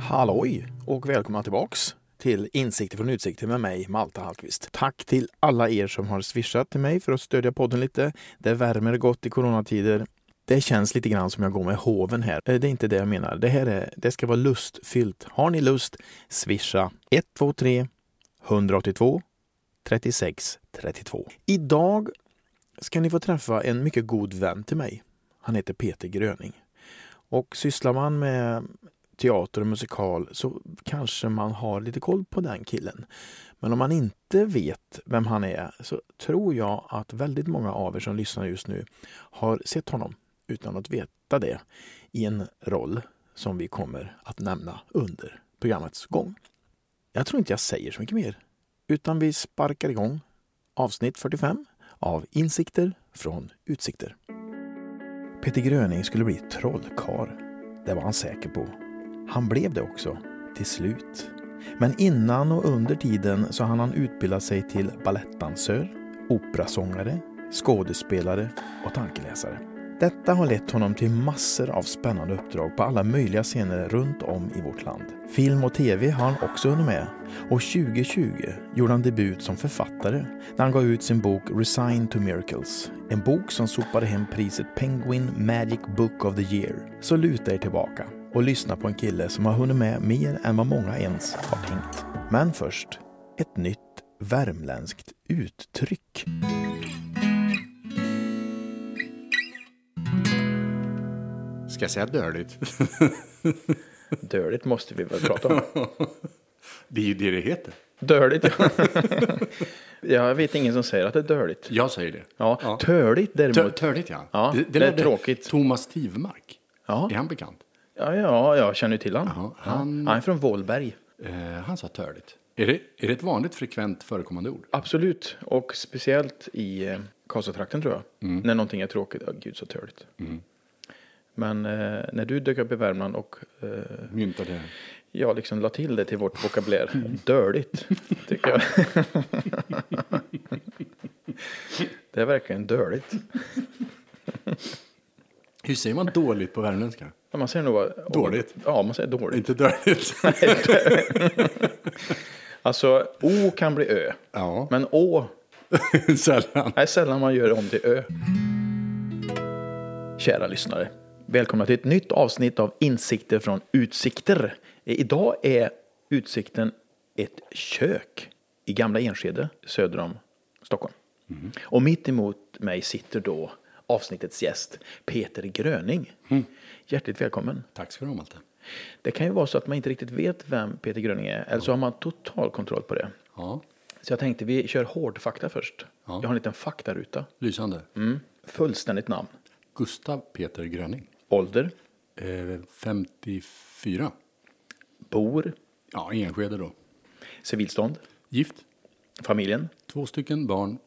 Halloj och välkomna tillbaks till Insikter från utsikter med mig, Malta Hallqvist. Tack till alla er som har swishat till mig för att stödja podden lite. Det värmer gott i coronatider. Det känns lite grann som jag går med hoven här. Eh, det är inte det jag menar. Det här är, det ska vara lustfyllt. Har ni lust, swisha 123 182 36 32. Idag ska ni få träffa en mycket god vän till mig. Han heter Peter Gröning. Och sysslar man med teater och musikal så kanske man har lite koll på den killen. Men om man inte vet vem han är så tror jag att väldigt många av er som lyssnar just nu har sett honom utan att veta det i en roll som vi kommer att nämna under programmets gång. Jag tror inte jag säger så mycket mer utan vi sparkar igång avsnitt 45 av Insikter från utsikter. Peter Gröning skulle bli trollkar. Det var han säker på. Han blev det också, till slut. Men innan och under tiden så hann han utbilda sig till balettdansör, operasångare, skådespelare och tankeläsare. Detta har lett honom till massor av spännande uppdrag på alla möjliga scener runt om i vårt land. Film och tv har han också hunnit med och 2020 gjorde han debut som författare när han gav ut sin bok Resign to Miracles. En bok som sopade hem priset Penguin Magic Book of the Year. Så luta er tillbaka och lyssna på en kille som har hunnit med mer än vad många ens har tänkt. Men först, ett nytt värmländskt uttryck. Ska jag säga dörligt? Dörligt måste vi väl prata om. Det är ju det det heter. Dörligt, ja. Jag vet ingen som säger att det är dörligt. Jag säger det. Ja, Ja. törligt Tör, däremot. törligt ja. Ja, det är lärde tråkigt. Thomas Tivmark. Ja. Är han bekant? Ja, ja, jag känner ju till honom. Han... han- han är från Vålberg. Eh, han sa törligt. Är det, är det ett vanligt frekvent förekommande ord? Absolut, och speciellt i eh, Karlstad-trakten tror jag. Mm. När någonting är tråkigt, oh, gud så törligt. Men eh, när du dök upp i Värmland och eh, Myntade. jag liksom la till det till vårt vokabulär, Mm. dörligt, tycker jag. det är verkligen dörligt. Hur säger man dåligt på värmländska? Ja, Man säger nog... Dåligt. Ja, man säger dåligt. Inte dörligt. Alltså, O kan bli Ö. ja, Men Å sällan. är sällan man gör om till Ö. Kära lyssnare. Välkomna till ett nytt avsnitt av Insikter från Utsikter. Idag är utsikten ett kök i Gamla Enskede söder om Stockholm. Och mitt emot mig sitter då avsnittets gäst Peter Gröning. Hjärtligt välkommen. Tack ska du ha Malte. Det kan ju vara så att man inte riktigt vet vem Peter Gröning är, eller så har man total kontroll på det. Ja, Så jag tänkte vi kör hårdfakta först. Ja. Jag har en liten faktaruta. lysande. Mm. Fullständigt namn. Gustav Peter Gröning. Ålder. Eh, 54. Bor. Ja, Enskede då. Civilstånd. Gift. Familjen. Två stycken barn.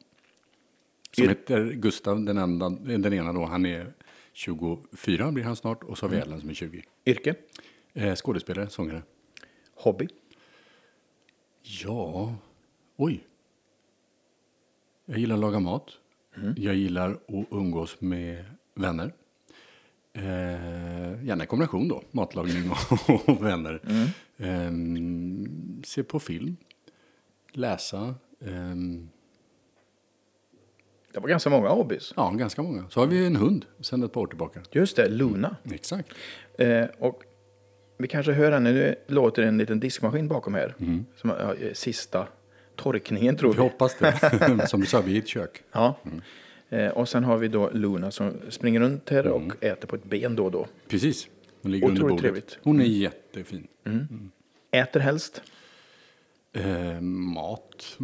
Som Yr- heter Gustav, den, enda, den ena då, han är 24 blir han snart. Och så Mm. har vi Ellen som är 20. Yrke. Eh, skådespelare, sångare. Hobby. Ja, oj. Jag gillar att laga mat. Mm. Jag gillar att umgås med vänner. Eh, gärna i kombination då, matlagning och, och vänner. Mm. Eh, se på film. Läsa. ehm, Det var ganska många hobbys. Ja, ganska många. Så har vi en hund sedan ett par år tillbaka. Just det, Luna. Exakt. Eh, och vi kanske hör henne, nu låter en liten diskmaskin bakom här. Som ja, eh, sista torkningen tror Vi vi. hoppas det. Som du sa, vi är i ett kök. Ja. Eh, och sen har vi då Luna som springer runt här och äter på ett ben då och då. Precis. Hon ligger under Otroligt bordet. trevligt. Hon är jättefin. Äter helst? Eh, mat.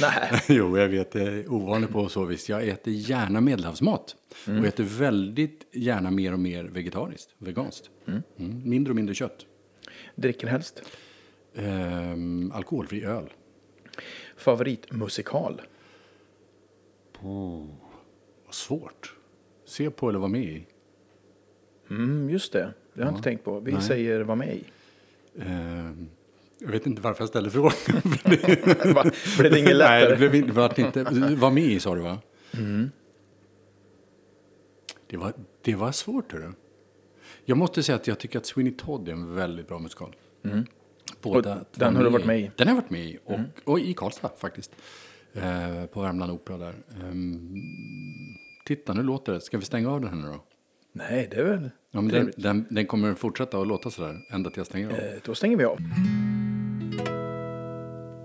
Nej. jo, jag vet. Det är ovanligt på så vis. Jag äter gärna medelhavsmat. Och äter väldigt gärna mer och mer vegetariskt. Veganskt. Mm. Mindre och mindre kött. Dricker helst? Ehm, alkoholfri öl. Favoritmusikal? Vad svårt. Se på eller vara med i. Mm, just det. Det har jag inte tänkt på. Vi Nej. säger var med i. Ehm, Jag vet inte varför jag ställde frågan. Blev det inget Nej, det lättare? blev inte, var med i sa du va? Det, var, det var svårt hörru. Jag måste säga att jag tycker att Sweeney Todd är en väldigt bra musikal. Och att den vara har du varit med i? Den har jag varit med i. Och, och i Karlstad faktiskt. Eh, på Värmland Opera där. Ehm, titta, nu låter det. Ska vi stänga av den här nu då? Nej, det är väl Ja, men den, den, den kommer fortsätta att låta sådär ända till jag stänger av. Eh, Då stänger vi av.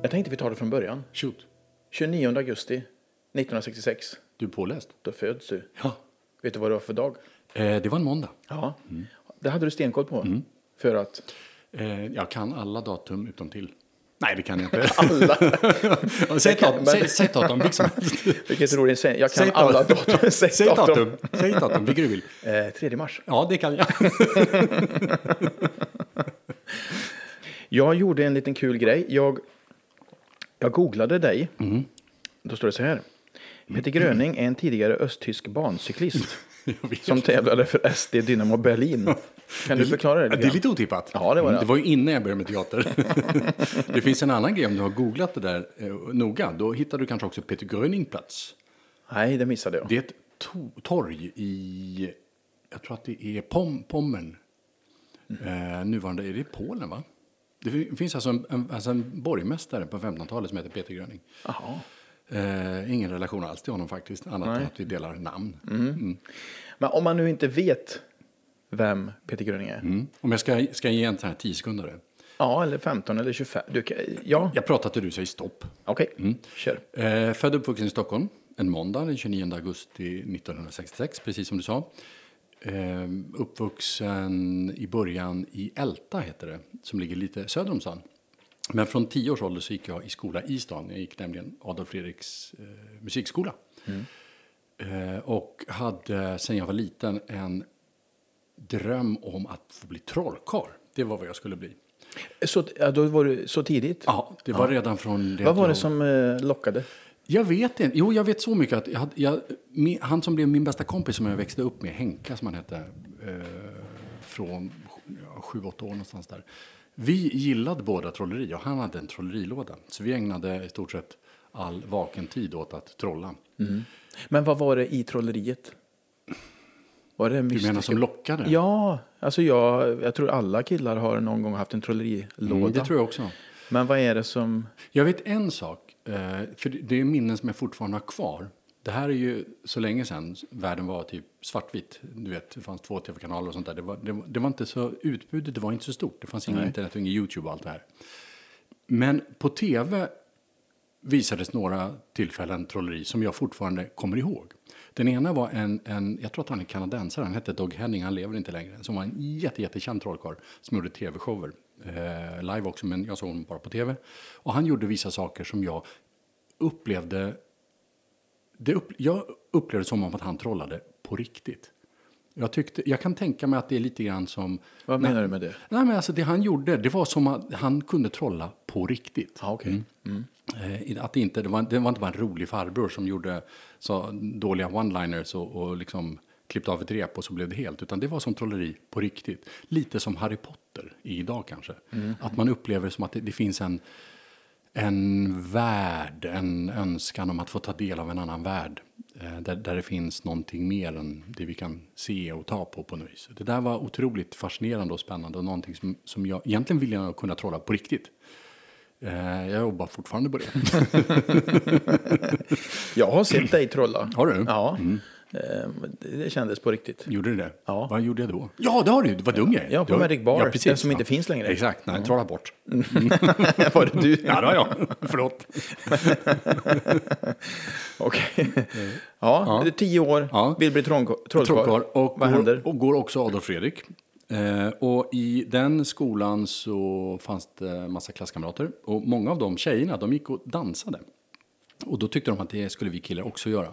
Jag tänkte vi tar det från början. Shoot, 29 augusti 1966. du är påläst. Då föds du. Ja. Vet du vad det var för dag? Eh, det var en måndag. Ja. Det hade du stenkoll på. För att Eh, jag kan alla datum utom till. Nej, det kan jag inte. alla... Säg, kan- datum, säg, säg datum, vilket som helst. Vilket roligt säg. Jag kan Säg alla datum. Säg, Säg datum. datum, säg datum, vilket du vill. Eh, 3 mars. Ja, det kan jag. Jag gjorde en liten kul grej. Jag, jag googlade dig. Mm. Då står det så här. Peter Gröning är en tidigare östtysk bancyklist. Som tävlade för SD Dynamo Berlin. Kan du förklara det? Lite det är lite otippat. Ja, det var det. Det var ju innan jag började med teater. det finns en annan grej om du har googlat det där eh, noga. Då hittar du kanske också Peter Gröningplats. Nej, det missade jag. Det är ett to- torg i, jag tror att det är Pom, Pommern. Eh, nuvarande, är det Polen va? Det fin- finns alltså en, en, alltså en borgmästare på 1500-talet som heter Peter Gröning. Jaha. Eh, ingen relation alls till honom faktiskt, annat än att vi delar namn. Men om man nu inte vet vem Peter Gröning är. Mm. Om jag ska, ska ge en sån här 10 sekunder. Ja, eller 15 eller 25. Du, ja, Jag pratar till du säger stopp. okej. Kör. Eh, född och uppvuxen i Stockholm, en måndag den 29 augusti 1966, precis som du sa. Eh, uppvuxen i början i Älta, heter det, som ligger lite söder om stan. Men från tio års ålder så gick jag i skola i stan. Jag gick nämligen Adolf Fredriks eh, musikskola. Eh, och hade sen jag var liten en dröm om att få bli trollkarl. Det var vad jag skulle bli. Så, ja, då var du så tidigt? Ja, det var redan från det Vad var det som eh, lockade? Jag vet inte. Jo, jag vet så mycket att jag, jag, min, han som blev min bästa kompis som jag växte upp med, Henka som han hette, eh, från ja, sju, åtta år någonstans där. Vi gillade båda trolleri och han hade en trollerilåda. Så vi ägnade i stort sett all vaken tid åt att trolla. Men vad var det i trolleriet? Var det Du menar som lockade? Ja, alltså jag, jag tror alla killar har någon gång haft en trollerilåda. Mm, det tror jag också. Men vad är det som... Jag vet en sak, eh, för det- det är minnen som jag fortfarande har kvar. Det här är ju så länge sedan världen var typ svartvit. Du vet, det fanns två tv-kanaler och sånt där. Det var, det, det var inte så, utbudet det var inte så stort. Det fanns ingen internet och ingen YouTube och allt det här. Men på tv visades några tillfällen trolleri som jag fortfarande kommer ihåg. Den ena var en, en jag tror att han är kanadensare, han hette Doug Henning, han lever inte längre, som var en jätte, jättekänd trollkarl som gjorde tv-shower. Eh, live också, men jag såg honom bara på tv. Och han gjorde vissa saker som jag upplevde, det upp, jag upplevde som om att han trollade på riktigt. Jag, tyckte, jag kan tänka mig att det är lite grann som... Vad menar du med det? Nej, men alltså det han gjorde, det var som att han kunde trolla på riktigt. Ja, okej. Eh, Att det, inte, det, var, det var inte bara en rolig farbror som gjorde så dåliga one-liners och, och liksom klippte av ett rep och så blev det helt. Utan det var som trolleri på riktigt. Lite som Harry Potter idag kanske. Att man upplever som att det, det finns en, en värld, en önskan om att få ta del av en annan värld. Eh, där, där det finns någonting mer än det vi kan se och ta på på något vis. Det där var otroligt fascinerande och spännande och någonting som, som jag egentligen vill jag kunna trolla på riktigt. Eh, jag jobbar fortfarande på det. Jag har sett dig trolla. Har du? Ja. Eh, Det det kändes på riktigt. Gjorde du det? Ja. Vad gjorde jag då? Ja, det har du. Vad dum jag är. Ja, på Magic Bar, precis. den som inte finns längre. Exakt, nej, trolla bort. var det du? Ja, det har jag. Förlåt. Okej. Ja, det är tio år, Ja. vill bli trollkarl. Och, Vad händer? går, och går också Adolf Fredrik. Eh, och i den skolan så fanns det massa klasskamrater. Och många av de tjejerna, de gick och dansade. Och då tyckte de att det skulle vi killar också göra.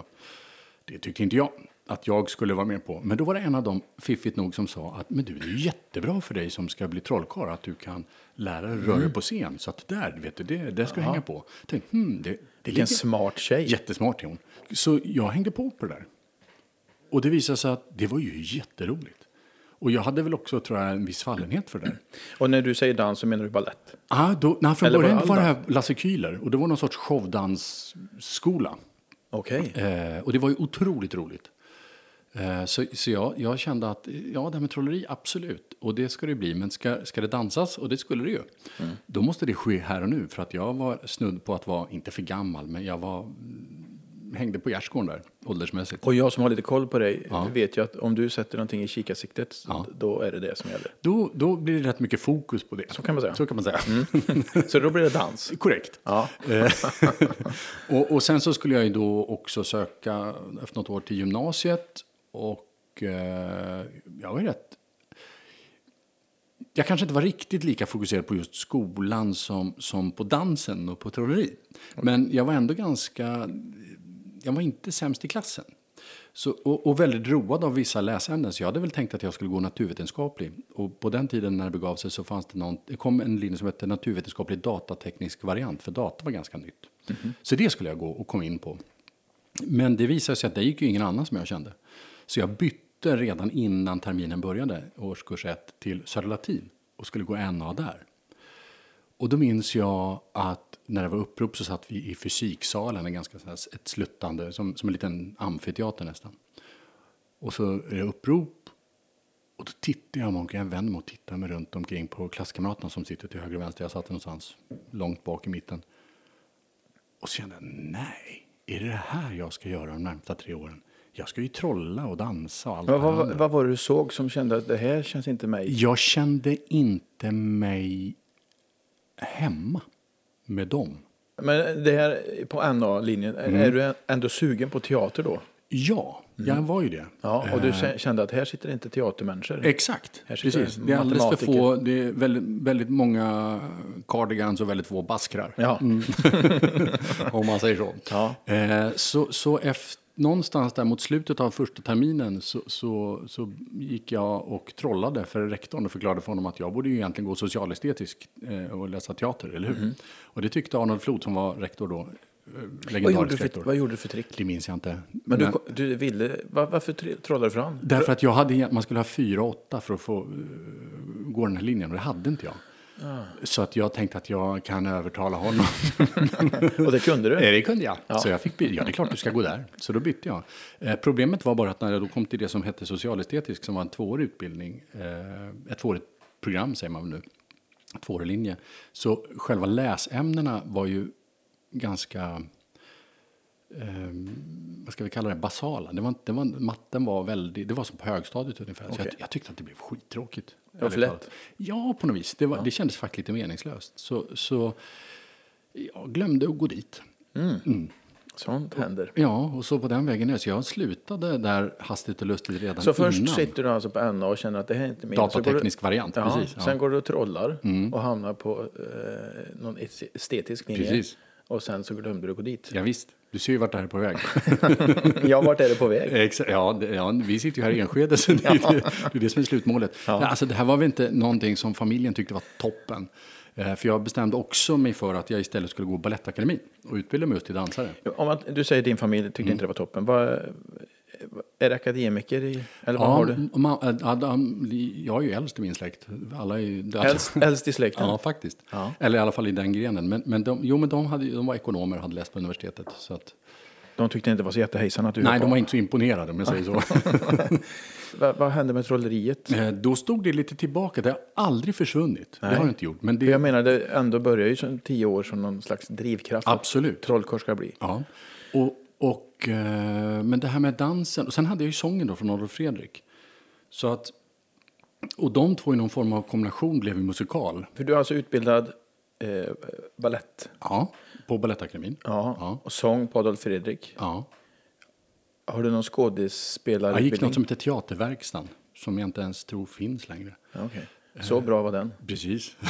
Det tyckte inte jag att jag skulle vara med på. Men då var det en av dem, fiffigt nog, som sa att men du, det är jättebra för dig som ska bli trollkarl att du kan lära dig röra dig på scen. Så att där, vet du, det, det ska du hänga på. Tänkte, hmm, det, det Vilken ligger- smart tjej. Jättesmart är hon. Så jag hängde på på det där. Och det visade sig att det var ju jätteroligt. Och jag hade väl också, tror jag, en viss fallenhet för det där. Och när du säger dans så menar du ballett? Ah, då, nej, från Eller början var det här Lasse Kühler och det var någon sorts showdansskola. Okej. Eh, och det var ju otroligt roligt. Eh, så så jag, jag kände att ja, det här med trolleri, absolut. Och det ska det bli. Men ska, ska det dansas, och det skulle det ju, Mm. då måste det ske här och nu. För att jag var snudd på att vara, inte för gammal, men jag var, hängde på gärdsgården där, åldersmässigt. Och jag som har lite koll på dig Ja. vet ju att om du sätter någonting i kikarsiktet, Ja. då är det det som gäller. Då, då blir det rätt mycket fokus på det. Så kan man säga. Så kan man säga. Så då blir det dans. Korrekt. Ja. Eh, och, och sen så skulle jag ju då också söka efter något år till gymnasiet. Och eh, jag var ju rätt... Jag kanske inte var riktigt lika fokuserad på just skolan som, som på dansen och på trolleri. Men jag var ändå ganska... Jag var inte sämst i klassen. Så, och, och väldigt road av vissa läsämnen. Så jag hade väl tänkt att jag skulle gå naturvetenskaplig. Och på den tiden när det begav sig så fanns det någon, det kom en linje som hette naturvetenskaplig datateknisk variant. För data var ganska nytt. Så det skulle jag gå och komma in på. Men det visade sig att det gick ju ingen annan som jag kände. Så jag bytte redan innan terminen började, årskurs 1, till Södra Latin och skulle gå NA där. Och då minns jag att när det var upprop så satt vi i fysiksalen, en ganska så här, ett sluttande, som, som en liten amfiteater nästan. Och så är det upprop och då tittar jag omkring, jag vänder mig och tittar mig runt omkring på klasskamraterna som sitter till höger och vänster. Jag satt någonstans långt bak i mitten. Och så kände jag, nej, är det det här jag ska göra de närmsta tre åren? Jag ska ju trolla och dansa och allt Vad, vad, vad var det du såg som kände att det här känns inte mig? Jag kände inte mig hemma med dem. Men det här på NA-linjen, Mm. är du ändå sugen på teater då? Ja, jag var ju det. Ja, och du kä- kände att här sitter inte teatermänniskor? Exakt, precis. Det är alldeles för få, det är väldigt, väldigt många cardigans och väldigt få baskrar. Ja. om man säger så. Ja. Eh, så, så efter, någonstans där mot slutet av första terminen så, så, så gick jag och trollade för rektorn och förklarade för honom att jag borde ju egentligen gå socialestetisk eh, och läsa teater, eller hur? Mhm. Och det tyckte Arnold Flod som var rektor då, eh, Vad, gjorde legendarisk för, rektor. vad gjorde du för trick? Det minns jag inte. Men du, du ville, var, varför tr- trollade du fram? Därför att jag hade, man skulle ha fyra åtta för att få eh, gå den här linjen och det hade inte jag. Ah. Så att jag tänkte att jag kan övertala honom. Och det kunde du? Eh, det kunde jag. Så jag fick, by- ja det är klart du ska gå där. Så då bytte jag. Eh, problemet var bara att när jag då kom till det som hette socialestetisk, som var en tvåårig utbildning, eh, ett tvåårigt program säger man nu, tvåårig linje, så själva läsämnena var ju ganska eh, vad ska vi kalla det, basala. Det var, det var, matten var väldigt, det var som på högstadiet ungefär. Så Okej. jag, jag tyckte att det blev skittråkigt. var för ärligt lätt? talat. Ja, på något vis. Det, var, det kändes faktiskt lite meningslöst. Så, så jag glömde att gå dit. Sånt händer. Ja, och så på den vägen är Så jag slutade där hastigt och lustigt redan Så först innan. sitter du alltså på NA och känner att det här är inte min. Så Datateknisk du, variant, ja, precis. Ja. Mm. Sen går du och trollar och hamnar på eh, någon estetisk linje. Precis. Och sen så glömde du gå dit. Ja, visst, du ser ju vart det här är på väg. Ja, vart är det på väg? Exakt, ja, det, ja, vi sitter ju här i Enskede, så det, är det, det är det som är slutmålet. Ja. Nej, Alltså, det här var väl inte någonting som familjen tyckte var toppen. Eh, För jag bestämde också mig för att jag istället skulle gå Balettakademin och utbilda mig just till dansare. Om att, du säger att din familj tyckte Mm. inte det var toppen. Vad, är det akademiker i, eller vad har du? man, jag är ju äldst i min släkt. Alla är ju, Äldst, äldst i släkten? Ja, faktiskt. Ja. Eller i alla fall i den grenen. Men, men, de, jo, men de, hade, de var ekonomer och hade läst på universitetet. Så att, De tyckte inte det var så jättehejsan att du nej, de var inte så imponerade om jag säger så. Vad, vad hände med trolleriet? Eh, Då stod det lite tillbaka. Det har aldrig försvunnit. Det har det inte gjort. Men det, Jag menar, det ändå börjar ju som tio år som någon slags drivkraft. Absolut. Trollkarl ska bli. Ja. Och, och, eh, men det här med dansen. Och sen hade jag ju sången då från Adolf Fredrik. Så att, och de två i någon form av kombination blev ju musikal. För du är alltså utbildad eh, ballett. Ja, på Balettakademin. Ja. Ja. Och sång på Adolf Fredrik. Ja. Har du någon skådespelarutbildning? Jag gick något som heter Teaterverkstan. Som jag inte ens tror finns längre. Okej. Så bra var den. Precis.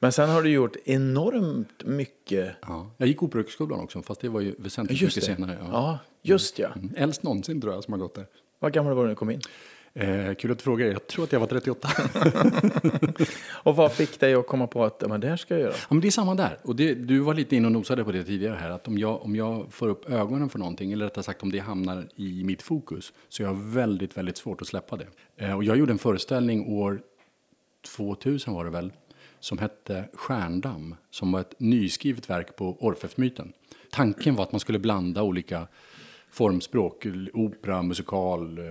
Men sen har du gjort enormt mycket. Ja. Jag gick Operahögskolan också, fast det var ju väsentligt Just mycket det. senare. Ja. Ja. just ja. Mm. Äldst någonsin tror jag som har gått där. Vad gammal var du när du kom in? Eh, kul att du frågar, jag tror att jag var 38. Och vad fick dig att komma på att men det här ska jag göra? Ja, men det är samma där. Och det, du var lite inne och nosade på det tidigare här. Att om jag, om jag får upp ögonen för någonting, eller rättare sagt om det hamnar i mitt fokus, så är jag väldigt, väldigt svårt att släppa det. Eh, och jag gjorde en föreställning år 2000 var det väl, som hette Stjärndamm, som var ett nyskrivet verk på Orfeus-myten. Tanken var att man skulle blanda olika formspråk, opera, musikal, eh,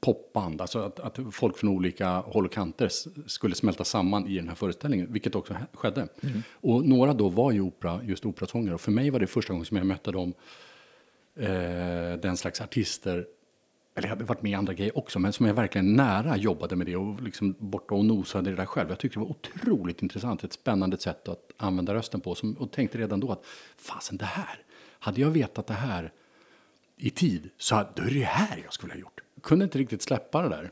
popband. Alltså att, att folk från olika håll och kanter skulle smälta samman i den här föreställningen, vilket också skedde. Och några då var ju opera, just operasångare. Och för mig var det första gången som jag mötte dem, eh, den slags artister eller jag hade varit med i andra grejer också, men som jag verkligen nära jobbade med det och liksom borta och nosade det där själv. Jag tyckte det var otroligt intressant, ett spännande sätt att använda rösten på. Som, och tänkte redan då att, fasen det här, hade jag vetat det här i tid, så hade- då är det det här jag skulle ha gjort. Kunde inte riktigt släppa det där.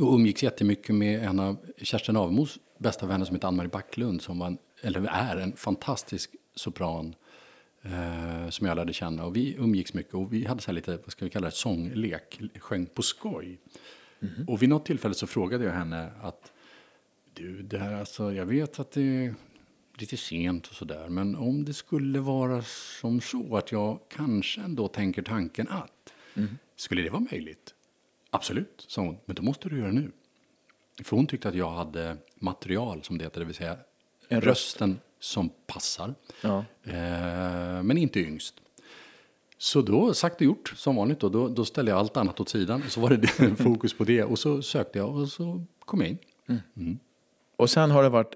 Och umgicks jättemycket med en av Kerstin Avemos bästa vänner som heter Ann-Marie Backlund, som var en, eller är en fantastisk sopran eh, som jag lärde känna. Och vi umgicks mycket och vi hade så här lite, vad ska vi kalla det, sånglek, sjöng på skoj. Och vid något tillfälle så frågade jag henne att du, det här, alltså, jag vet att det lite sent och sådär, men om det skulle vara som så att jag kanske ändå tänker tanken att, skulle det vara möjligt? Absolut, sa hon, men då måste du göra nu. För hon tyckte att jag hade material, som det heter, det vill säga En röst. rösten som passar, Ja. eh, men inte yngst. Så då, sagt och gjort, som vanligt, då, då, då ställde jag allt annat åt sidan. Och så var det det, fokus på det. Och så sökte jag och så kom jag in. Och sen har det varit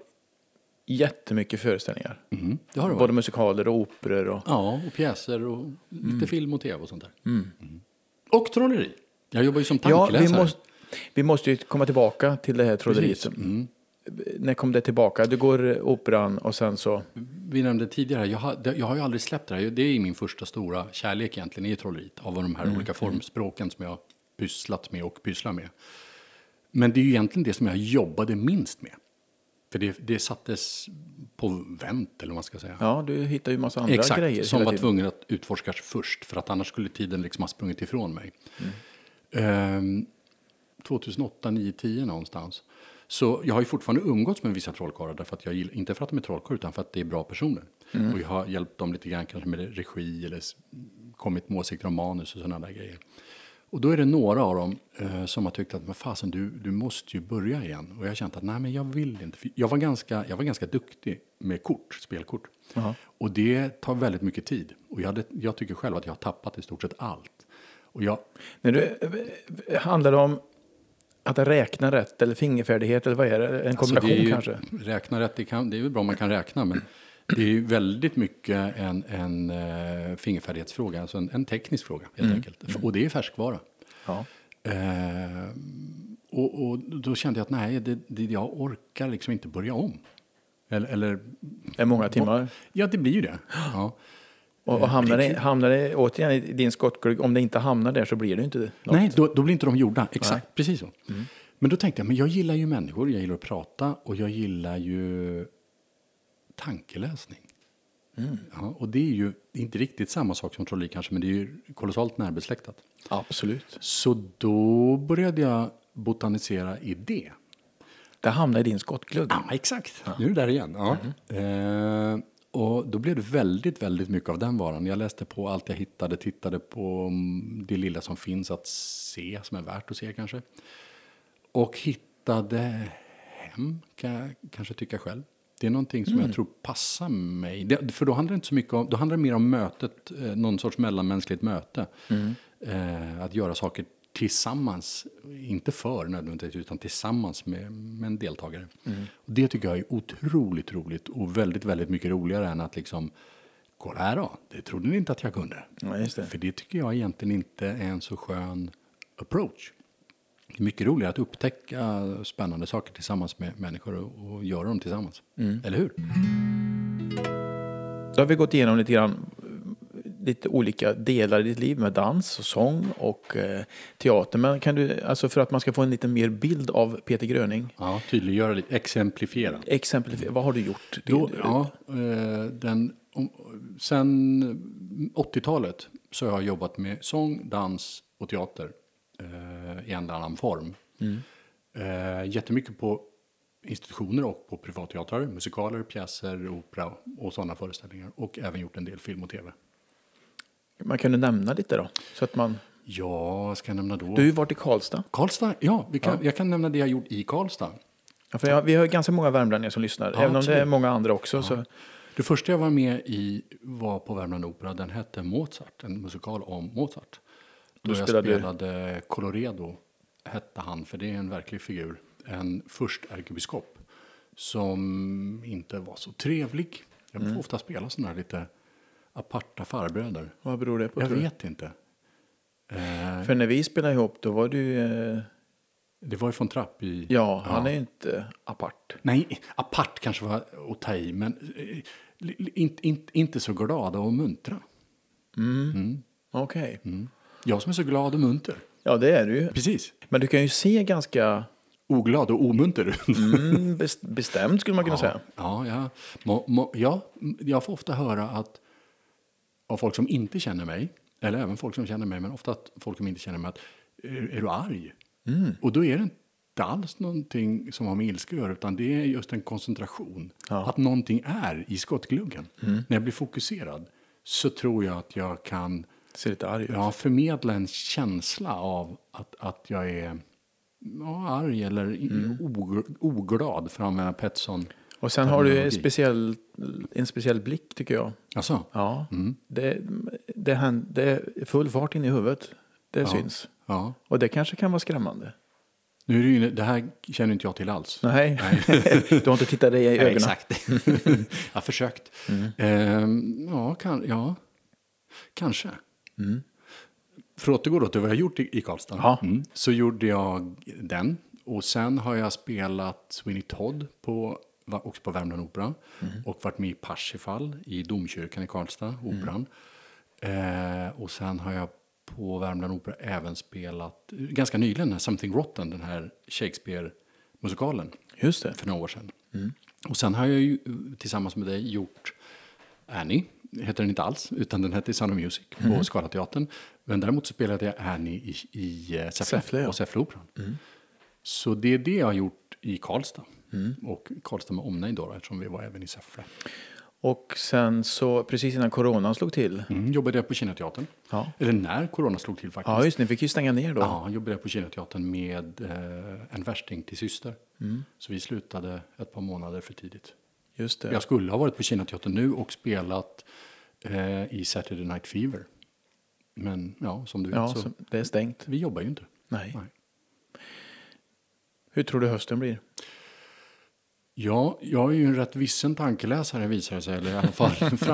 jättemycket föreställningar. Mm, det har det varit. Både musikaler och operor. Och... Ja, och pjäser och lite film och tv och sånt där. Mm. Och trolleri. Jag jobbar ju som Ja, tankeläsare. vi måste, vi måste ju komma tillbaka till det här trolleriet. Mm. När kom det tillbaka? Du går operan och sen så... Vi nämnde tidigare, jag har, jag har ju aldrig släppt det här. Det är min första stora kärlek egentligen, i trolleriet. Av de här olika formspråken som jag har pysslat med och pysslar med. Men det är ju egentligen det som jag jobbade minst med. För det, det sattes på vänt, eller vad man ska säga. Ja, du hittar ju massa andra Exakt, grejer som hela var tvungen att utforskas först. För att annars skulle tiden liksom ha sprungit ifrån mig. Ehm, 2008, 9, 10 någonstans. Så jag har ju fortfarande umgåtts med vissa trollkarlar. Därför att jag gillar, inte för att de är trollkarlar utan för att det är bra personer. Och jag har hjälpt dem lite grann kanske med regi eller kommit med åsikter om manus och sådana där grejer. Och då är det några av dem eh, som har tyckt att men fasen, du, du måste ju börja igen. Och jag har känt att nej, men jag vill inte. Jag var ganska, jag var ganska duktig med kort, spelkort. Och det tar väldigt mycket tid. Och jag, hade, jag tycker själv att jag har tappat i stort sett allt. Och jag, När du, handlar det om att räkna rätt eller fingerfärdighet eller vad är det? En Alltså, kombination det är ju, kanske? Räkna rätt, det, kan, det är väl bra om man kan räkna, men det är ju väldigt mycket en, en uh, fingerfärdighetsfråga, alltså en, en teknisk fråga helt enkelt. Och det är färskvara. Ja. Eh, och, och då kände jag att nej, det, det, jag orkar liksom inte börja om. Eller, eller är många timmar. ja, det blir ju det. Ja. Och, och hamnar, det, hamnar det återigen i din skottglugg, om det inte hamnar där så blir det inte det. Nej, då, då blir inte de gjorda. Exakt, precis så. Men då tänkte jag, men jag gillar ju människor, jag gillar att prata och jag gillar ju tankeläsning. Ja, och det är ju inte riktigt samma sak som trolleri kanske, men det är ju kolossalt närbesläktat. Absolut. Så då började jag botanisera i det. Det hamnar i din skottglugg. Ja, exakt. Nu är det där igen. Ja. Eh, och då blev det väldigt, väldigt mycket av den varan. Jag läste på allt jag hittade, tittade på mm, det lilla som finns att se, som är värt att se kanske. Och hittade hem, kan jag kanske tycka själv. Det är någonting som jag tror passar mig. Det, för då handlar det inte så mycket om, då handlar det mer om mötet, eh, någon sorts mellanmänskligt möte. Eh, att göra saker tillsammans, inte för nödvändigtvis, utan tillsammans med, med en deltagare. Och det tycker jag är otroligt roligt och väldigt, väldigt mycket roligare än att liksom, kolla här då, det trodde ni inte att jag kunde. Ja, det. För det tycker jag egentligen inte är en så skön approach. Det är mycket roligare att upptäcka spännande saker tillsammans med människor och, och göra dem tillsammans. Eller hur? Då har vi gått igenom lite grann lite olika delar i ditt liv med dans och sång och eh, teater. Men kan du, alltså för att man ska få en lite mer bild av Peter Gröning, Ja, tydliggöra lite, exemplifiera. exemplifiera, vad har du gjort? Då, ja, eh, den, om, sen 80-talet så har jag jobbat med sång, dans och teater. Eh, i en eller annan form. Eh, jättemycket på institutioner och på privatteatrar, musikaler, pjäser, opera och sådana föreställningar. Och även gjort en del film och tv. Man kunde nämna lite då. Så att man, Ja, ska jag nämna då? du har ju varit i Karlstad. Karlstad, ja, kan, jag kan nämna det jag gjort i Karlstad. Ja, för jag, vi har ganska många värmlänningar som lyssnar. Ja, även om det är många andra också. Så, Det första jag var med i var på Värmland Opera. Den hette Mozart, en musikal om Mozart. Då, jag spelade spelade Coloredo, hette han, för det är en verklig figur. En förstärkebiskop som inte var så trevlig. Jag Mm. får ofta spela sådana här lite aparta farbröder. vad beror det på? Jag tror du? vet inte. Eh, För när vi spelade ihop då var du... Eh, det var ju från Trapp i... ja, han är ju inte apart. Nej, apart kanske var att ta i, men eh, inte, inte, inte så glada och muntra. Okej. Mm. Jag som är så glad och munter. Ja, det är du ju. Precis. Men du kan ju se ganska Oglad och omunter. mm, bes- bestämt skulle man kunna säga. Ja, ja. Må, må, ja, jag får ofta höra att av folk som inte känner mig, eller även folk som känner mig, men ofta att folk som inte känner mig, att är, är du arg? Och då är det inte alls någonting som har med ilska att göra, utan det är just en koncentration. Ja. Att någonting är i skottgluggen. När jag blir fokuserad så tror jag att jag kan Ser lite arg ut. ja, förmedla en känsla av att, att jag är ja, arg eller o- oglad, för att använda Petson. Och sen har du en speciell, en speciell blick tycker jag. Alltså, Ja, det, det, hän- det är full fart in i huvudet. Det syns. ja. Och det kanske kan vara skrämmande. Nu är det, ju, det här känner inte jag till alls. Nej, du har inte tittat dig i ögonen. exakt. jag har försökt. Ehm, ja, kan, ja, kanske. För att återgå då till vad jag har gjort i, i Karlstad. Ja. Mm. Så gjorde jag den. Och sen har jag spelat Sweeney Todd på, också på Värmland Opera. Och varit med i Parsifal i Domkyrkan i Karlstad, Operan. Eh, och sen har jag på Värmland Opera även spelat, ganska nyligen, Something Rotten, den här Shakespeare-musikalen Just det. för några år sedan. Och sen har jag ju tillsammans med dig gjort Annie, heter den inte alls, utan den hette Sound of Music på Scalateatern. Men däremot spelade jag Annie i, i eh, Säffle, Säffle, ja. på Säffleoperan. Så det är det jag har gjort i Karlstad. Och Karlstad med omnejd då, eftersom vi var även i Säffle. Och sen så precis innan coronan slog till. Mm, jobbade jag på Kinateatern. Ja, Eller när corona slog till faktiskt. ja just det, ni fick ju stänga ner då. Ja, jobbade jag på Kinateatern med eh, en värsting till syster. Så vi slutade ett par månader för tidigt. Just det. Jag skulle ha varit på Kinateatern nu och spelat eh, i Saturday Night Fever. Men ja, som du vet Ja, så, så det är stängt. vi jobbar ju inte. Nej. Nej. Hur tror du hösten blir? Ja, jag är ju en rätt vissen tankeläsare visar det sig, eller i alla fall en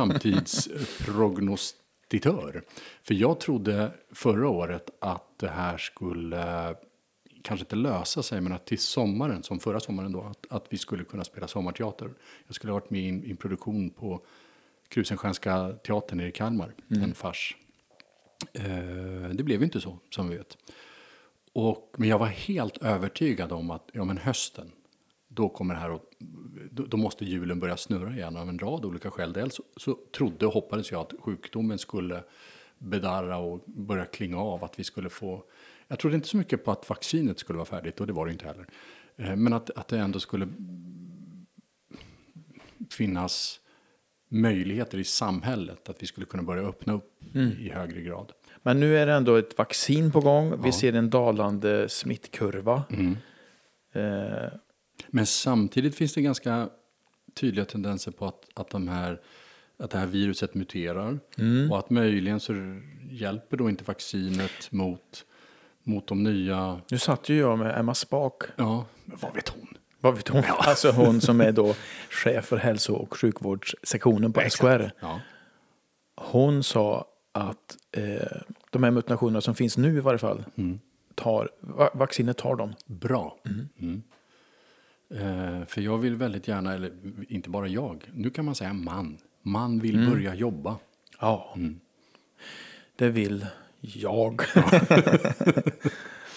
framtidsprognostitör. För jag trodde förra året att det här skulle kanske inte lösa sig, men att till sommaren, som förra sommaren då, att, att vi skulle kunna spela sommarteater. Jag skulle ha varit med i en, produktion på Krusenstjärnska teatern nere i Kalmar, en fars. Eh, det blev ju inte så, som vi vet. Och, men jag var helt övertygad om att ja, men hösten, då kommer här att, då, då måste hjulen börja snurra igen av en rad olika skäl. Dels så, så trodde och hoppades jag att sjukdomen skulle bedarra och börja klinga av, att vi skulle få, jag trodde inte så mycket på att vaccinet skulle vara färdigt och det var det inte heller. Eh, Men att, att det ändå skulle finnas möjligheter i samhället, att vi skulle kunna börja öppna upp i högre grad. Men nu är det ändå ett vaccin på gång. Vi ser en dalande smittkurva. Mm. Eh, Men samtidigt finns det ganska tydliga tendenser på att, att, de här, att det här viruset muterar. Och att möjligen så hjälper då inte vaccinet mot, mot de nya... nu satt ju jag med Emma Spak. Ja, men vad vet hon? Vad vet hon? Alltså hon som är då chef för hälso och sjukvårdssektionen på SKR. Ja. Hon sa att eh, de här mutationerna som finns nu i varje fall, tar, va, vaccinet tar dem. Bra. Mm. Eh, för jag vill väldigt gärna, eller inte bara jag, nu kan man säga man. Man vill börja jobba. Ja, det vill jag.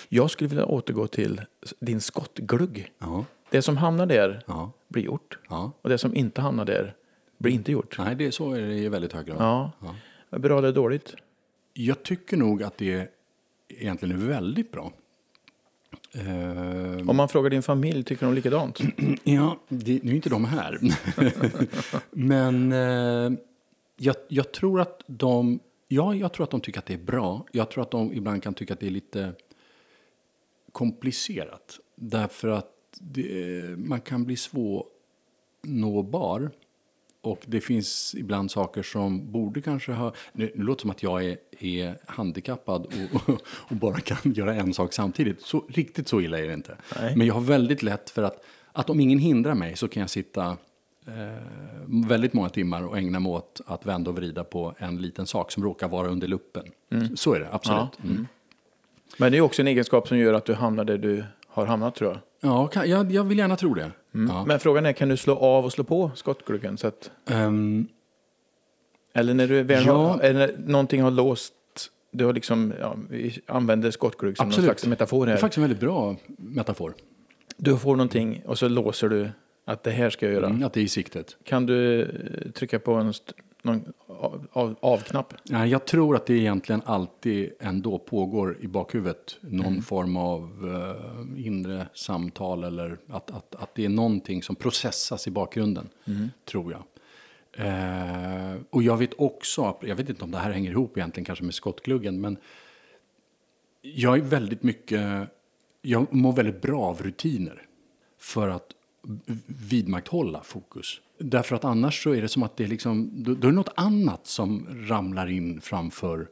jag skulle vilja återgå till din skottglugg. Ja, Det som hamnar där ja, blir gjort. ja. Och det som inte hamnar där blir inte gjort. Nej, det, så är det i väldigt hög grad. Ja. Bra eller dåligt? Jag tycker nog att det egentligen är väldigt bra. Eh, Om man frågar din familj, tycker de likadant? Ja, det, nu är inte de här. Men eh, jag, jag, tror att de, ja, jag tror att de tycker att det är bra. Jag tror att de ibland kan tycka att det är lite komplicerat. Därför att det, man kan bli svårnåbar. Och det finns ibland saker som borde kanske ha... Nu, det låter som att jag är, är handikappad och, och, och, bara kan göra en sak samtidigt. Så, riktigt så illa är det inte. Nej. Men jag har väldigt lätt för att, att om ingen hindrar mig så kan jag sitta eh, väldigt många timmar och ägna mig åt att vända och vrida på en liten sak som råkar vara under luppen. Så är det, absolut. Ja. Mm. Men det är också en egenskap som gör att du hamnar där du har hamnat tror jag. Ja, kan, jag, jag vill gärna tro det. Ja. Men frågan är, kan du slå av och slå på skottgluggen? Så att, Ehm, eller när du väl Ja. har, eller någonting har låst, du har liksom, ja, vi använder skottglugg som Absolut. någon slags metafor det är här. faktiskt en väldigt bra metafor. Du får någonting och så låser du att det här ska jag göra. Mm, att det är i siktet. Kan du eh, trycka på en någon av, av, av-knapp? Ja, jag tror att det egentligen alltid ändå pågår i bakhuvudet någon Mm. form av eh, inre samtal eller att, att, att det är någonting som processas i bakgrunden, Mm. tror jag. Eh, och jag vet också, jag vet inte om det här hänger ihop egentligen kanske med skottgluggen, men jag är väldigt mycket, jag mår väldigt bra av rutiner för att vidmakthålla fokus. Därför att annars så är det som att det är liksom, då, då är det något annat som ramlar in framför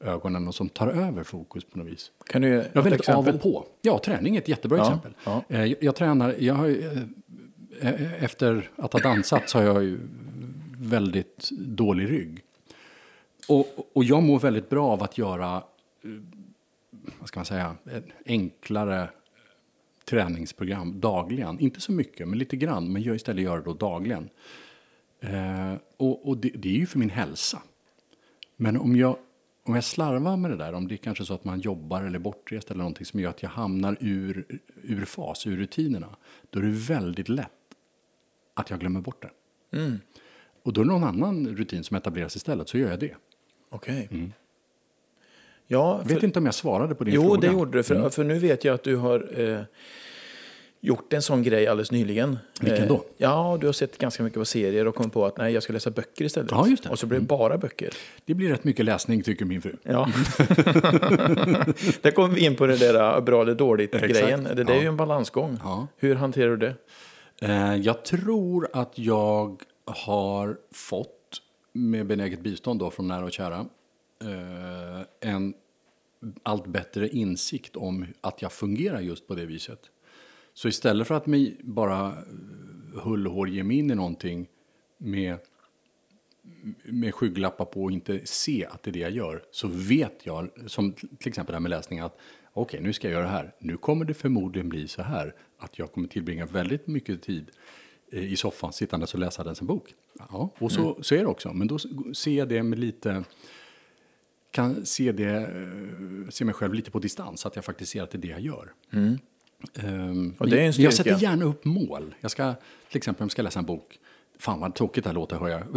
ögonen och som tar över fokus på något vis. Kan du Jag är väldigt exempel? av och på. Ja, träning är ett jättebra Ja, exempel. ja. Eh, Jag, jag tränar, jag har, eh, eh, efter att ha dansat så har jag ju väldigt dålig rygg. Och, och jag mår väldigt bra av att göra, vad ska man säga, enklare träningsprogram dagligen. Inte så mycket, men lite grann. Men jag istället gör det då dagligen. Eh, och och det, det är ju för min hälsa. Men om jag, om jag slarvar med det där, om det är kanske så att man jobbar eller är bortrest eller någonting som gör att jag hamnar ur, ur fas, ur rutinerna, då är det väldigt lätt att jag glömmer bort det. Mm. Och då är det någon annan rutin som etableras istället, så gör jag det. Okej. Ja, Jag vet inte om jag svarade på din jo, fråga. det gjorde du. För, för nu vet jag att du har eh, gjort en sån grej alldeles nyligen. Vilken Eh, då? ja, du har sett ganska mycket på serier och kommit på att nej, jag ska läsa böcker istället. Ja, just det. Mm. Och så blir det bara böcker. Det blir rätt mycket läsning, tycker min fru. Ja. där kommer vi in på det där bra eller dåligt Exakt. grejen. Det där är Ja. ju en balansgång. Ja. Hur hanterar du det? Eh, jag tror att jag har fått, med benäget bistånd då från nära och kära, eh, en allt bättre insikt om att jag fungerar just på det viset. Så istället för att mig bara eh, hull och hår ge mig in i någonting med, med skygglappar på och inte se att det är det jag gör, så vet jag, som till exempel det här med läsning, att okej, nu ska jag göra det här. Nu kommer det förmodligen bli så här, att jag kommer tillbringa väldigt mycket tid eh, i soffan sittandes och läsandes en bok. Ja, och så, så är det också, men då ser jag det med lite kan se, det, eh, se mig själv lite på distans, att jag faktiskt ser att det är det jag gör. Mm. Och det är en jag sätter gärna upp mål. Jag ska, till exempel om jag ska läsa en bok. Fan vad tråkigt det här låter, hör jag.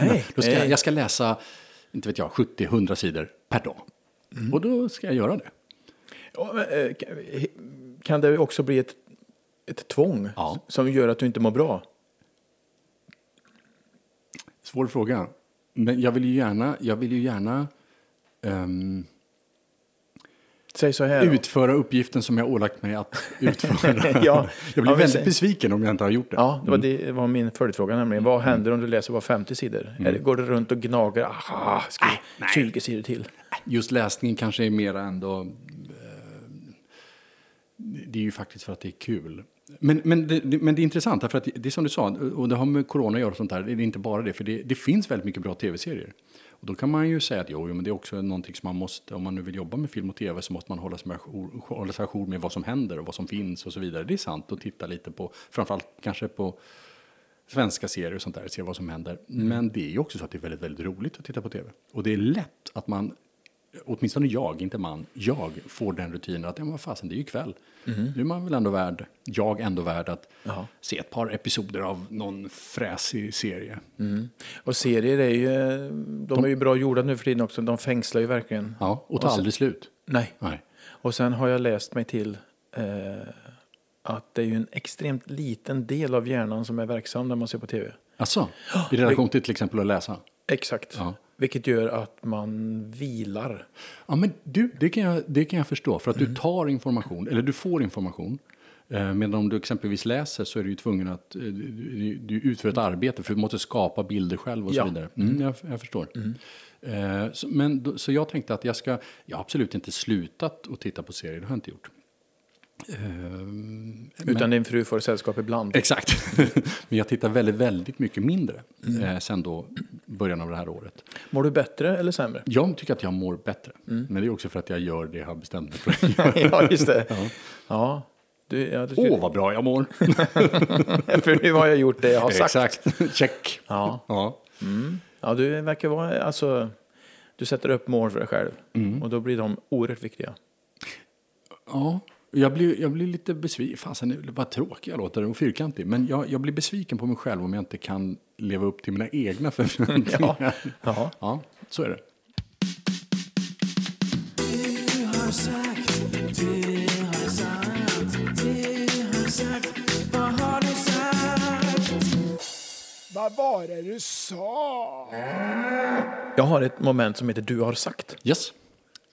Nej, Då ska, jag- ska läsa, inte vet jag, 70-100 sidor per dag. Mm. Och då ska jag göra det. Eh, kan- Kan det också bli ett, ett tvång Ja. som gör att du inte mår bra? Svår fråga. Men jag vill ju gärna, jag vill ju gärna så här. då. utföra uppgiften som jag ålagt mig att utföra. Ja. Jag blir Ja, väldigt besviken om jag inte har gjort det. Ja, det var, det var min följdfråga nämligen. Vad Mm. händer om du läser bara 50 sidor? Är det, går du runt och gnager? Aha, ska nej. 20 sidor till. Just läsningen kanske är mera ändå... Eh, det är ju faktiskt för att det är kul. Men, men, det, men det är intressant, därför att det, det är som du sa, och det har med corona att göra och sånt där, det är inte bara det, för det, det finns väldigt mycket bra tv-serier. Och då kan man ju säga att jo, men det är också någonting som man måste, om man nu vill jobba med film och tv, så måste man hålla sig, ajour med vad som händer och vad som finns och så vidare. Det är sant, och titta lite på, framförallt kanske på svenska serier och sånt där, se vad som händer. Men det är ju också så att det är väldigt, väldigt roligt att titta på tv. Och det är lätt att man, åtminstone jag, inte man, jag får den rutinen att, ja men vad fasen, det är ju kväll. Nu är man väl ändå värd, jag ändå värd att Jaha. se ett par episoder av någon fräsig serie. Och serier är ju, de är ju bra gjorda nu för tiden också. De fängslar ju verkligen. Ja, och tar så- aldrig slut. Nej. Nej. Och sen har jag läst mig till eh, att det är ju en extremt liten del av hjärnan som är verksam när man ser på tv. Alltså, I relation till till exempel att läsa? Exakt. Ja. Vilket gör att man vilar. Ja, men du, det kan jag, det kan jag förstå. För att du tar information, eller du får information. Eh, medan om du exempelvis läser så är du ju tvungen att eh, du, du utför ett arbete för du måste skapa bilder själv och så Ja. vidare. Mm, jag, jag förstår. Eh, så, men, så jag tänkte att jag ska, jag har absolut inte slutat att titta på serier, det har jag inte gjort. Eh, Utan din fru får sällskap ibland. Exakt. men jag tittar väldigt, väldigt mycket mindre eh, sen då början av det här året. Mår du bättre eller sämre? Jag tycker att jag mår bättre. Men det är också för att jag gör det jag har bestämt mig för att göra. ja, just det. Ja. Du, ja, du, Åh, vad bra jag mår! För nu har jag gjort det jag har sagt. Exakt, check. Ja. Ja. Ja, du verkar vara, alltså, du sätter upp mål för dig själv. Mm. Och då blir de oerhört viktiga. ja. Jag blir, jag blir lite besviken. Fasen, vad tråkig jag låter och fyrkantig. Men jag, jag blir besviken på mig själv om jag inte kan leva upp till mina egna förväntningar. Ja. Ja. ja, så är det. Vad var det du sa? Jag har ett moment som heter Du har sagt. Yes.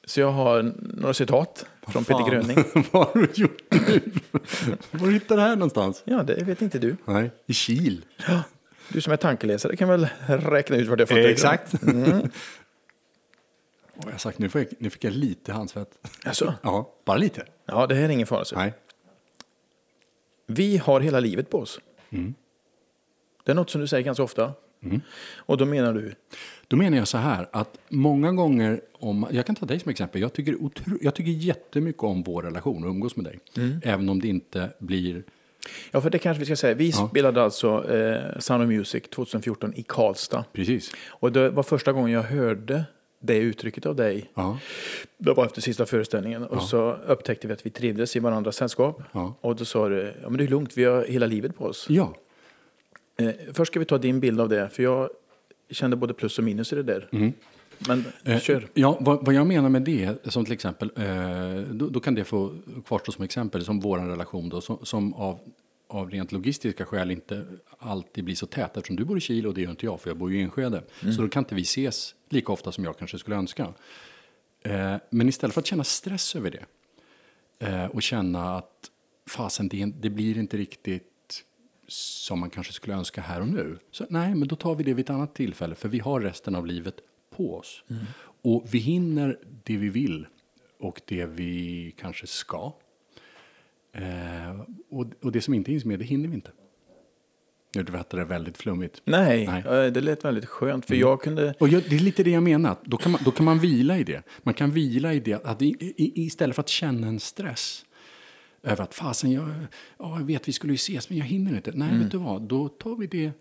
Så jag har några citat från Peter Fan. Gröning. vad har du gjort nu? Var hittar du det här någonstans? Ja, det vet inte du. Nej, i Kil. Du som är tankeläsare kan väl räkna ut vart jag fått det ifrån. Exakt. Och jag sagt, nu, jag, nu fick jag lite handsvett. Alltså, Ja, bara lite. ja, det här är ingen fara. så. Nej. Vi har hela livet på oss. Det är något som du säger ganska ofta. Och då menar du? Då menar jag så här att många gånger om, jag kan ta dig som exempel, jag tycker, otro, jag tycker jättemycket om vår relation och umgås med dig. Även om det inte blir, Ja, för det kanske vi ska säga. Vi Ja. spelade alltså eh, Sound of Music 2014 i Karlstad. precis. Och det var första gången jag hörde det uttrycket av dig. Ja, Det var efter sista föreställningen. Och så upptäckte vi att vi trivdes i varandras sällskap. Ja. Och då sa du, ja men det är lugnt, vi har hela livet på oss. ja. Eh, först ska vi ta din bild av det, för jag kände både plus och minus i det där. Men Eh, kör. Ja, vad, vad jag menar med det, som till exempel, eh, då, då kan det få kvarstå som exempel, som vår relation då, som, som av, av rent logistiska skäl inte alltid blir så tät, eftersom du bor i Kil och det gör inte jag, för jag bor ju i Enskede. Så då kan inte vi ses lika ofta som jag kanske skulle önska. Eh, men istället för att känna stress över det eh, och känna att fasen, det, det blir inte riktigt som man kanske skulle önska här och nu. Så nej, men då tar vi det vid ett annat tillfälle, för vi har resten av livet på oss. Och vi hinner det vi vill och det vi kanske ska. Eh, och, och det som inte hinns med, det hinner vi inte. Nu låter det väldigt flummigt. Nej, Nej. Mm. eh, det lät väldigt skönt. För jag kunde... Och jag, det är lite det jag menar. Då kan man, då kan man vila i det. Man kan vila i det. Att i, i, istället för att känna en stress över att fasen, jag, ja, jag vet vi skulle ju ses men jag hinner inte. Nej, vet du vad? Då tar vi det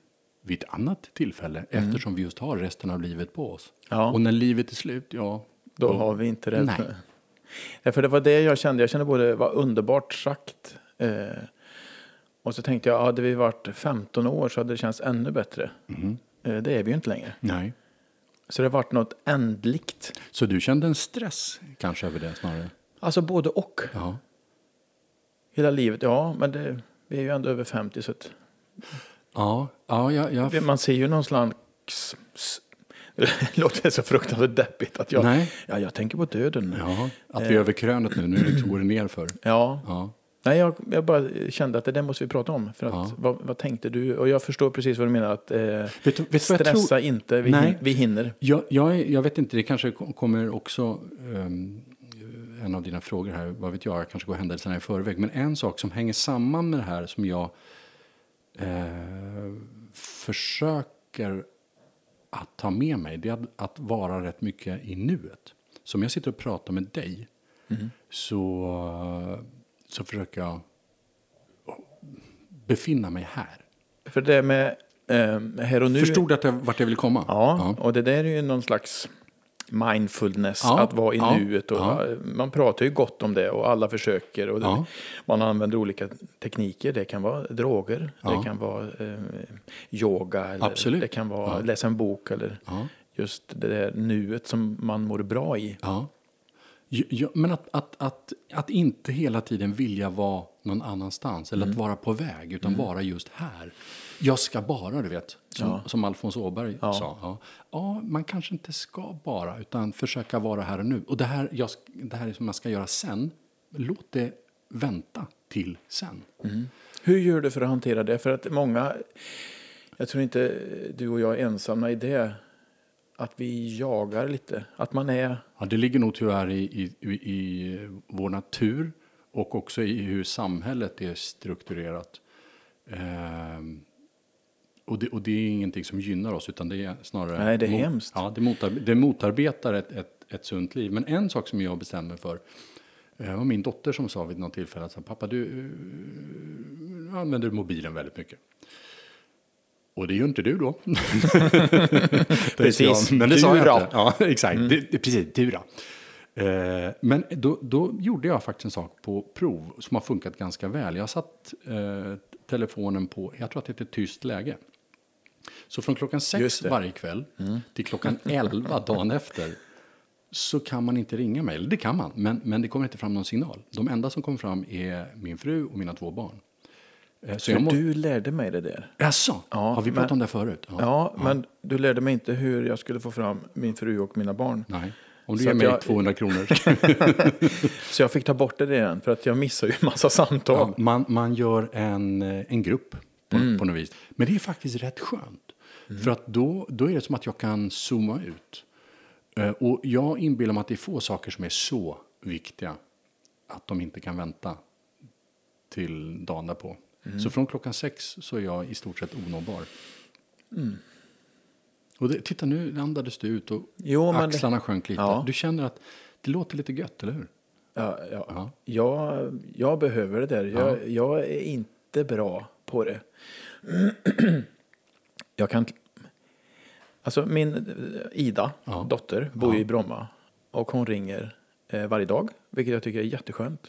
vid ett annat tillfälle eftersom vi just har resten av livet på oss. Ja. Och när livet är slut, ja. Då har vi inte det. Nej. Ja, för det var det jag kände. Jag kände både det var underbart sagt. Eh, och så tänkte jag, hade vi varit 15 år så hade det känts ännu bättre. Mhm. Eh, det är vi ju inte längre. Nej. Så det har varit något ändligt. Så du kände en stress kanske över det snarare? Alltså både och. Ja. Hela livet, ja, men det, vi är ju ändå över 50 så att Ja, ja, ja, ja. man ser ju någon slags... Det låter så fruktansvärt deppigt att jag... Nej. Ja, jag tänker på döden. ja. Att vi är över krönet nu, nu liksom går det ner för. Ja. Ja. Nej, jag, jag bara kände att det där måste vi prata om. För att, Ja. vad, vad tänkte du? Och jag förstår precis vad du menar. Att, eh, Vet vet stressa tror? inte, vi, Nej. vi hinner. Jag, jag, jag vet inte, det kanske ko- kommer också ehm, en av dina frågor här, vad vet jag, jag kanske går händelserna i förväg. Men en sak som hänger samman med det här som jag eh, försöker att ta med mig, det är att, att vara rätt mycket i nuet. Så om jag sitter och pratar med dig så, så försöker jag befinna mig här. För det med eh, här och nu. Förstod du att jag, vart jag vill komma? Ja, och det där är ju någon slags mindfulness, Ja, att vara i ja, nuet. Och, ja. Man pratar ju gott om det och alla försöker. Och det. Man använder olika tekniker. Det kan vara droger, det kan vara eh, yoga, eller Absolut. det kan vara läsa en bok. Eller just det där nuet som man mår bra i. Ja. Men att, att, att, att inte hela tiden vilja vara någon annanstans eller Mm. att vara på väg, utan vara just här. Jag ska bara, du vet, som, Ja. som Alfons Åberg Ja. sa. Ja. ja, man kanske inte ska bara, utan försöka vara här och nu. Och det här, jag, det här är som man ska göra sen, låt det vänta till sen. Hur gör du för att hantera det? För att många, jag tror inte du och jag är ensamma i det, att vi jagar lite. Att man är, Ja, det ligger nog tyvärr i, i, i, i vår natur och också i hur samhället är strukturerat. Ehm, och, det, och det är ingenting som gynnar oss, utan det är snarare... Nej, det är hemskt. Ja, det, motar, det motarbetar ett, ett, ett sunt liv. Men en sak som jag bestämde mig för, eh, det var min dotter som sa vid något tillfälle att pappa, du eh, använder mobilen väldigt mycket. Och det gör inte du då. Precis. Men det sa jag inte. Ja, exakt. Det, det, precis, du då. Eh, men då, då gjorde jag faktiskt en sak på prov som har funkat ganska väl. Jag satt eh, telefonen på, jag tror att det heter tyst läge. Så från klockan sex varje kväll till klockan elva dagen efter så kan man inte ringa mig. Eller det kan man, men, men det kommer inte fram någon signal. De enda som kommer fram är min fru och mina två barn. Eh, Så för jag må... du lärde mig det där. Jaså? Ja, har vi pratat men- om det förut? Ja, men du lärde mig inte hur jag skulle få fram min fru och mina barn. Nej. Om du Så ger mig jag- 200 kronor. Så jag fick ta bort det igen, för att jag missar ju en massa samtal. Ja, man, man gör en, eh, en grupp på, på något vis. Men det är faktiskt rätt skönt. För att då, då är det som att jag kan zooma ut. Eh, Och jag inbillar mig att det är få saker som är så viktiga att de inte kan vänta till dagen därpå. Så från klockan sex så är jag i stort sett onåbar. Och det, titta nu andades du ut och Jo, men det- axlarna sjönk lite. Ja. Du känner att det låter lite gött, eller hur? Ja, ja. Ja. Jag, jag behöver det där. Jag, jag är inte bra på det. Jag kan... Alltså min eh, Ida, Ja. dotter, bor ju i Bromma. Och hon ringer eh, varje dag, vilket jag tycker är jätteskönt.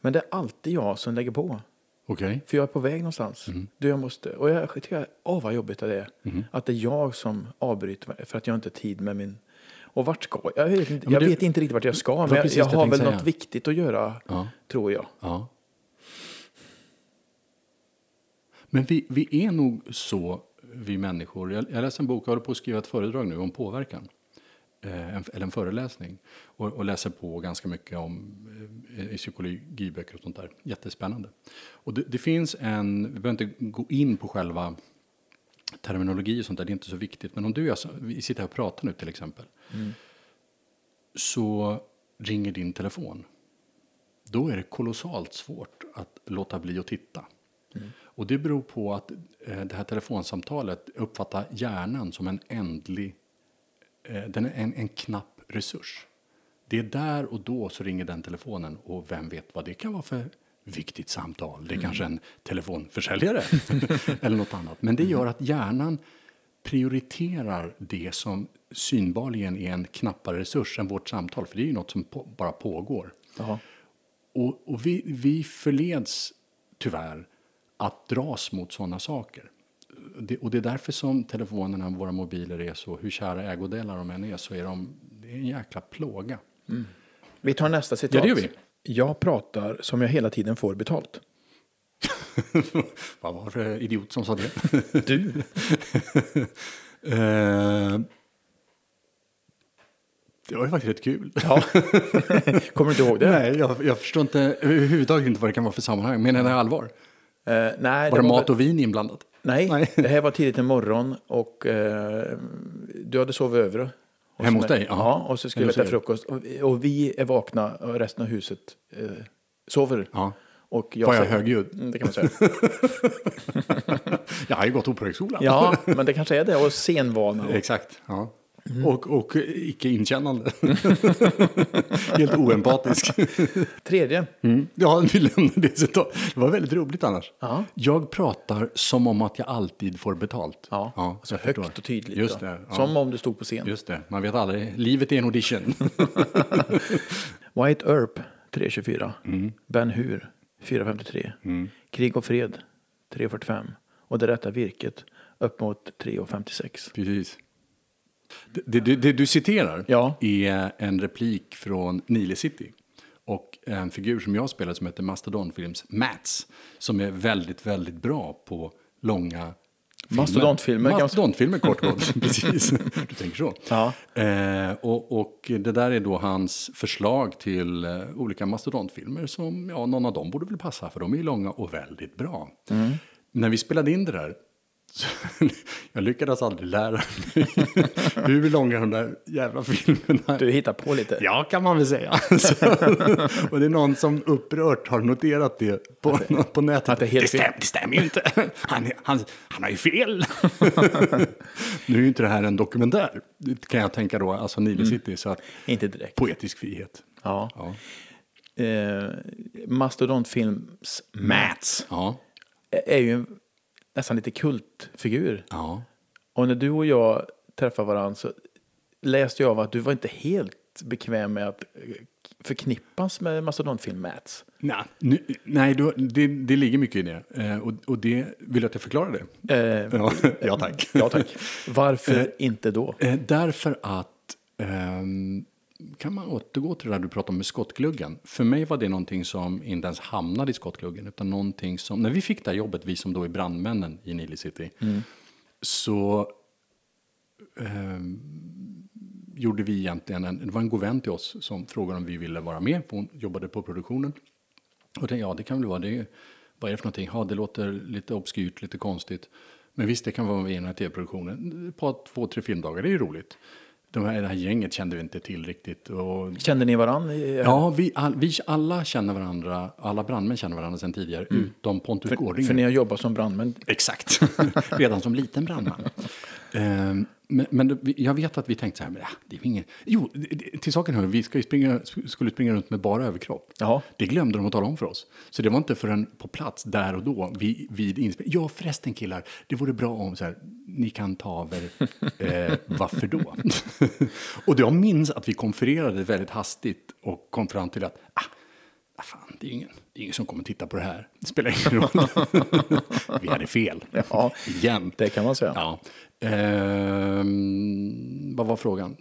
Men det är alltid jag som lägger på. Okej. För jag är på väg någonstans. Du, jag måste, och jag tycker, åh vad jobbigt det är. Mm. Att det är jag som avbryter för att jag inte har tid med min... Och vart ska jag? Jag vet inte, jag det- vet inte riktigt vart jag ska. Men jag, jag har väl något säga. viktigt att göra, Ja. tror jag. Ja. Men vi, vi är nog så, vi människor. Jag, jag läser en bok, jag håller på att skriva ett föredrag nu om påverkan. Eh, en, eller en föreläsning. Och, och läser på ganska mycket om eh, psykologiböcker och sånt där. Jättespännande. Och det, det finns en, vi behöver inte gå in på själva terminologi och sånt där, det är inte så viktigt. Men om du och jag, vi sitter här och pratar nu till exempel. Så ringer din telefon då är det kolossalt svårt att låta bli att titta. Och det beror på att eh, det här telefonsamtalet uppfattar hjärnan som en ändlig, eh, den är en, en knapp resurs. Det är där och då så ringer den telefonen och vem vet vad det kan vara för viktigt samtal. Det är kanske en telefonförsäljare eller något annat. Men det gör att hjärnan prioriterar det som synbarligen är en knappare resurs än vårt samtal. För det är ju något som på, bara pågår. Jaha. Och, och vi, vi förleds tyvärr att dras mot sådana saker. Det, och det är därför som telefonerna, våra mobiler är så, hur kära ägodelar de än är, så är de det är en jäkla plåga. Vi tar nästa citat. Ja, det gör vi. Jag pratar som jag hela tiden får betalt. Vad var det idiot som sa det? Du? Eh, det var ju faktiskt rätt kul. Ja. Kommer du inte ihåg det? Nej, jag, jag förstår inte överhuvudtaget inte vad det kan vara för sammanhang. Menar ni allvar? Eh, nej, Var det var mat och vin inblandat? Nej, Nej. det här var tidigt en morgon och eh, du hade sovit över. Hemma hos dig? Ja, och så skulle vi äta frukost. Och, och vi är vakna och resten av huset eh, sover. Ja. Och jag Var jag säger- högljudd? Mm, det kan man säga. Jag har ju gått Operahögskolan. ja, men det kanske är det. Och senvana. Och, Exakt. Ja. Och, och icke inkännande. Helt oempatisk. tredje. Mm. Ja, vi lämnar det. Det var väldigt roligt annars. Ja. Jag pratar som om att jag alltid får betalt. Ja, ja så jag högt förstår. och tydligt. Just det. Ja. Som om du stod på scen. Just det, man vet aldrig. Livet är en audition. White Earp 324. Mm. Ben Hur 453. Krig och fred 345. Och det rätta virket upp mot 356. Precis. Det, det, det du citerar Ja. är en replik från Nile City. Och en figur som jag spelar som heter Mastodonfilms Mats. Som är väldigt, väldigt bra på långa filmer. Mastodontfilmer. Mastodontfilmer kort och. Precis, du tänker så. Ja. Eh, och, och det där är då hans förslag till eh, olika mastodontfilmer som, ja, någon av dem borde väl passa för de är ju långa och väldigt bra. Mm. När vi spelade in det där, så, jag lyckades aldrig lära mig hur långa de där jävla filmerna Du hittar på lite. Ja, kan man väl säga. Så, och det är någon som upprört har noterat det på, på nätet. Att det är helt fel. stäm, det stämmer ju inte. Han, är- han, han har ju fel. nu är ju inte det här en dokumentär, det kan jag tänka då, alltså Nile City, så att Inte direkt. poetisk frihet. Ja. Ja. Eh, Mastodontfilms Mats Ja. är ju en, nästan lite kultfigur. ja. Och när du och jag träffade varandra så läste jag av att du var inte helt bekväm med att eh, förknippas med mastodontfilm Mats. Nej, nu, nej du, det, det ligger mycket i det. Eh, och, och det vill jag att jag förklarar det. Eh, Ja, ja tack. ja tack. Varför inte då? Eh, därför att, ehm, kan man återgå till det där du pratade om med skottgluggen. För mig var det någonting som inte ens hamnade i skottgluggen. Utan någonting som, när vi fick det här jobbet, vi som då är brandmännen i Nile City. Så ehm, gjorde vi egentligen en, det var en god vän till oss som frågade om vi ville vara med. Hon jobbade på produktionen. Och det, ja, det kan väl vara det. Vad är det för någonting? Ja, det låter lite obskyrt, lite konstigt. Men visst, det kan vara med i den här tv-produktionen. Ett par, två, tre filmdagar, det är ju roligt. De här, det här gänget kände vi inte till riktigt. Och, Kände ni varandra? ja, vi, all, vi alla känner varandra, alla brandmän känner varandra sedan tidigare, utom Pontus Gårdinger. För ni har jobbat som brandmän. Exakt, redan som liten brandman. Ehm, men, men jag vet att vi tänkte så här, men, ja, det är ingen... Jo, till saken hör, vi ska springa, skulle springa runt med bara överkropp. Jaha. Det glömde de att tala om för oss. Så det var inte förrän på plats där och då, vid, vid inspelningen. Ja, förresten killar, det vore bra om så här, ni kan ta av er, eh, varför då? och jag minns att vi konfererade väldigt hastigt och kom fram till att, ah, ah, fan, det är ingen, det är ingen som kommer titta på det här. Det spelar ingen roll. vi hade fel. Ja. Igen. Det kan man säga. Ja. Ehm, vad var frågan?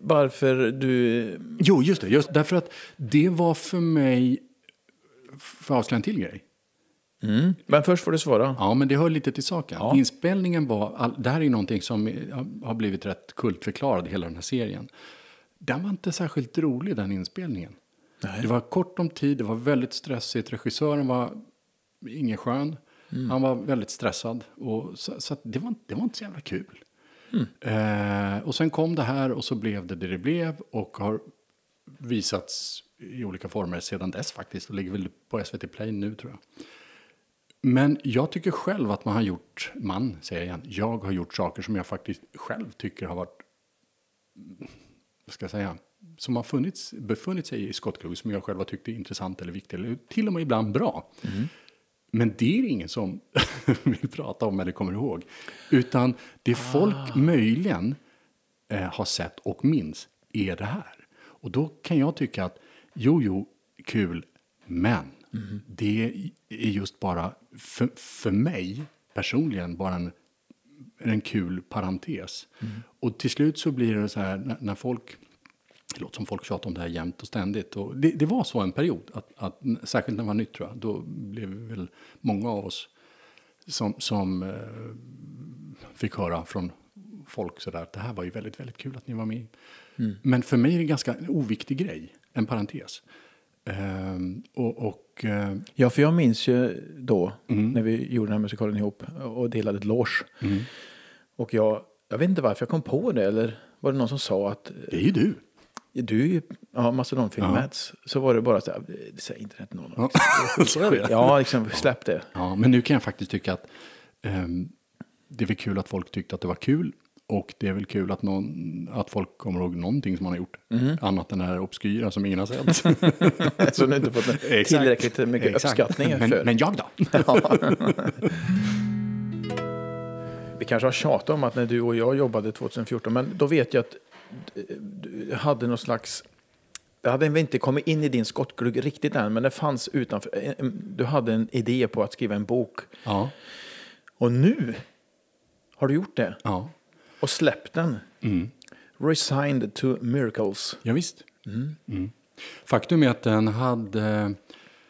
Varför du... Jo, just det. Just därför att det var för mig... För att avslöja en till grej. Men först får du svara. Ja, men det hör lite till saken. Ja. Inspelningen var... All, det här är ju någonting som har blivit rätt kultförklarad, hela den här serien. Den var inte särskilt rolig, den inspelningen. Det var kort om tid, det var väldigt stressigt. Regissören var ingen skön. Han var väldigt stressad. Och så så det, var, det var inte så jävla kul. Eh, och sen kom det här och så blev det det det blev. Och har visats i olika former sedan dess faktiskt. Och ligger väl på SVT Play nu tror jag. Men jag tycker själv att man har gjort, man säger jag igen, jag har gjort saker som jag faktiskt själv tycker har varit, vad ska jag säga, som har funnits, befunnit sig i skottglugg som jag själv har tyckt är intressant eller viktigt eller till och med ibland bra. Men det är det ingen som vill prata om eller kommer ihåg. Utan det folk möjligen eh, har sett och minns är det här. Och då kan jag tycka att jo, jo, kul, men det är just bara för, för mig personligen bara en, en kul parentes. Och till slut så blir det så här när, när folk det låter som folk tjatar om det här jämt och ständigt. Och det, det var så en period, att, att, särskilt när det var nytt tror jag, då blev väl många av oss som, som eh, fick höra från folk sådär att det här var ju väldigt, väldigt kul att ni var med. Men för mig är det en ganska oviktig grej, en parentes. Ehm, och, och eh, Ja, för jag minns ju då när vi gjorde den här musikalen ihop och delade ett loge. Och jag, jag vet inte varför jag kom på det, eller var det någon som sa att det är ju du. Du ja, Mastodonfilm Mats, så var det bara så här, säg inte någon. Ja, så är det. Ja, liksom, släpp det. Ja, men nu kan jag faktiskt tycka att ehm, det är väl kul att folk tyckte att det var kul. Och det är väl kul att, någon, att folk kommer ihåg någonting som man har gjort. Annat än det här obskyra som ingen har sett. Så du inte fått tillräckligt mycket Exakt. uppskattning men, för. men jag då? Vi kanske har tjatat om att när du och jag jobbade 2014, men då vet jag att hade någon slags... Det hade inte kommit in i din skottglugg riktigt än, men det fanns utanför. Du hade en idé på att skriva en bok. ja, Och nu har du gjort det. ja. och släppt den. Mm. Resigned to Miracles. Ja, visst. Mm. Faktum är att den hade...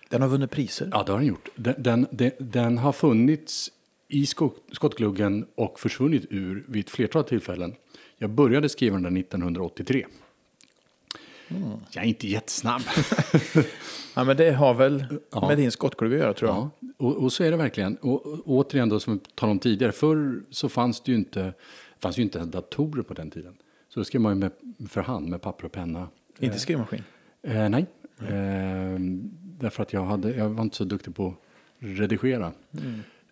Den har vunnit priser. Ja, det har den gjort. Den, den, den, den har funnits i skott, skottgluggen och försvunnit ur vid ett flertal tillfällen. Jag började skriva den 1983. Jag är inte jättesnabb. Ja, men det har väl Ja. med din skottglugg att göra tror jag. Ja, och, och så är det verkligen. Och, och återigen då, som vi talade om tidigare, förr så fanns det ju inte, fanns ju inte ens datorer på den tiden. Så då skrev man ju med, för hand med papper och penna. Inte skrivmaskin. Eh, nej, eh, därför att jag, hade, jag var inte så duktig på att redigera.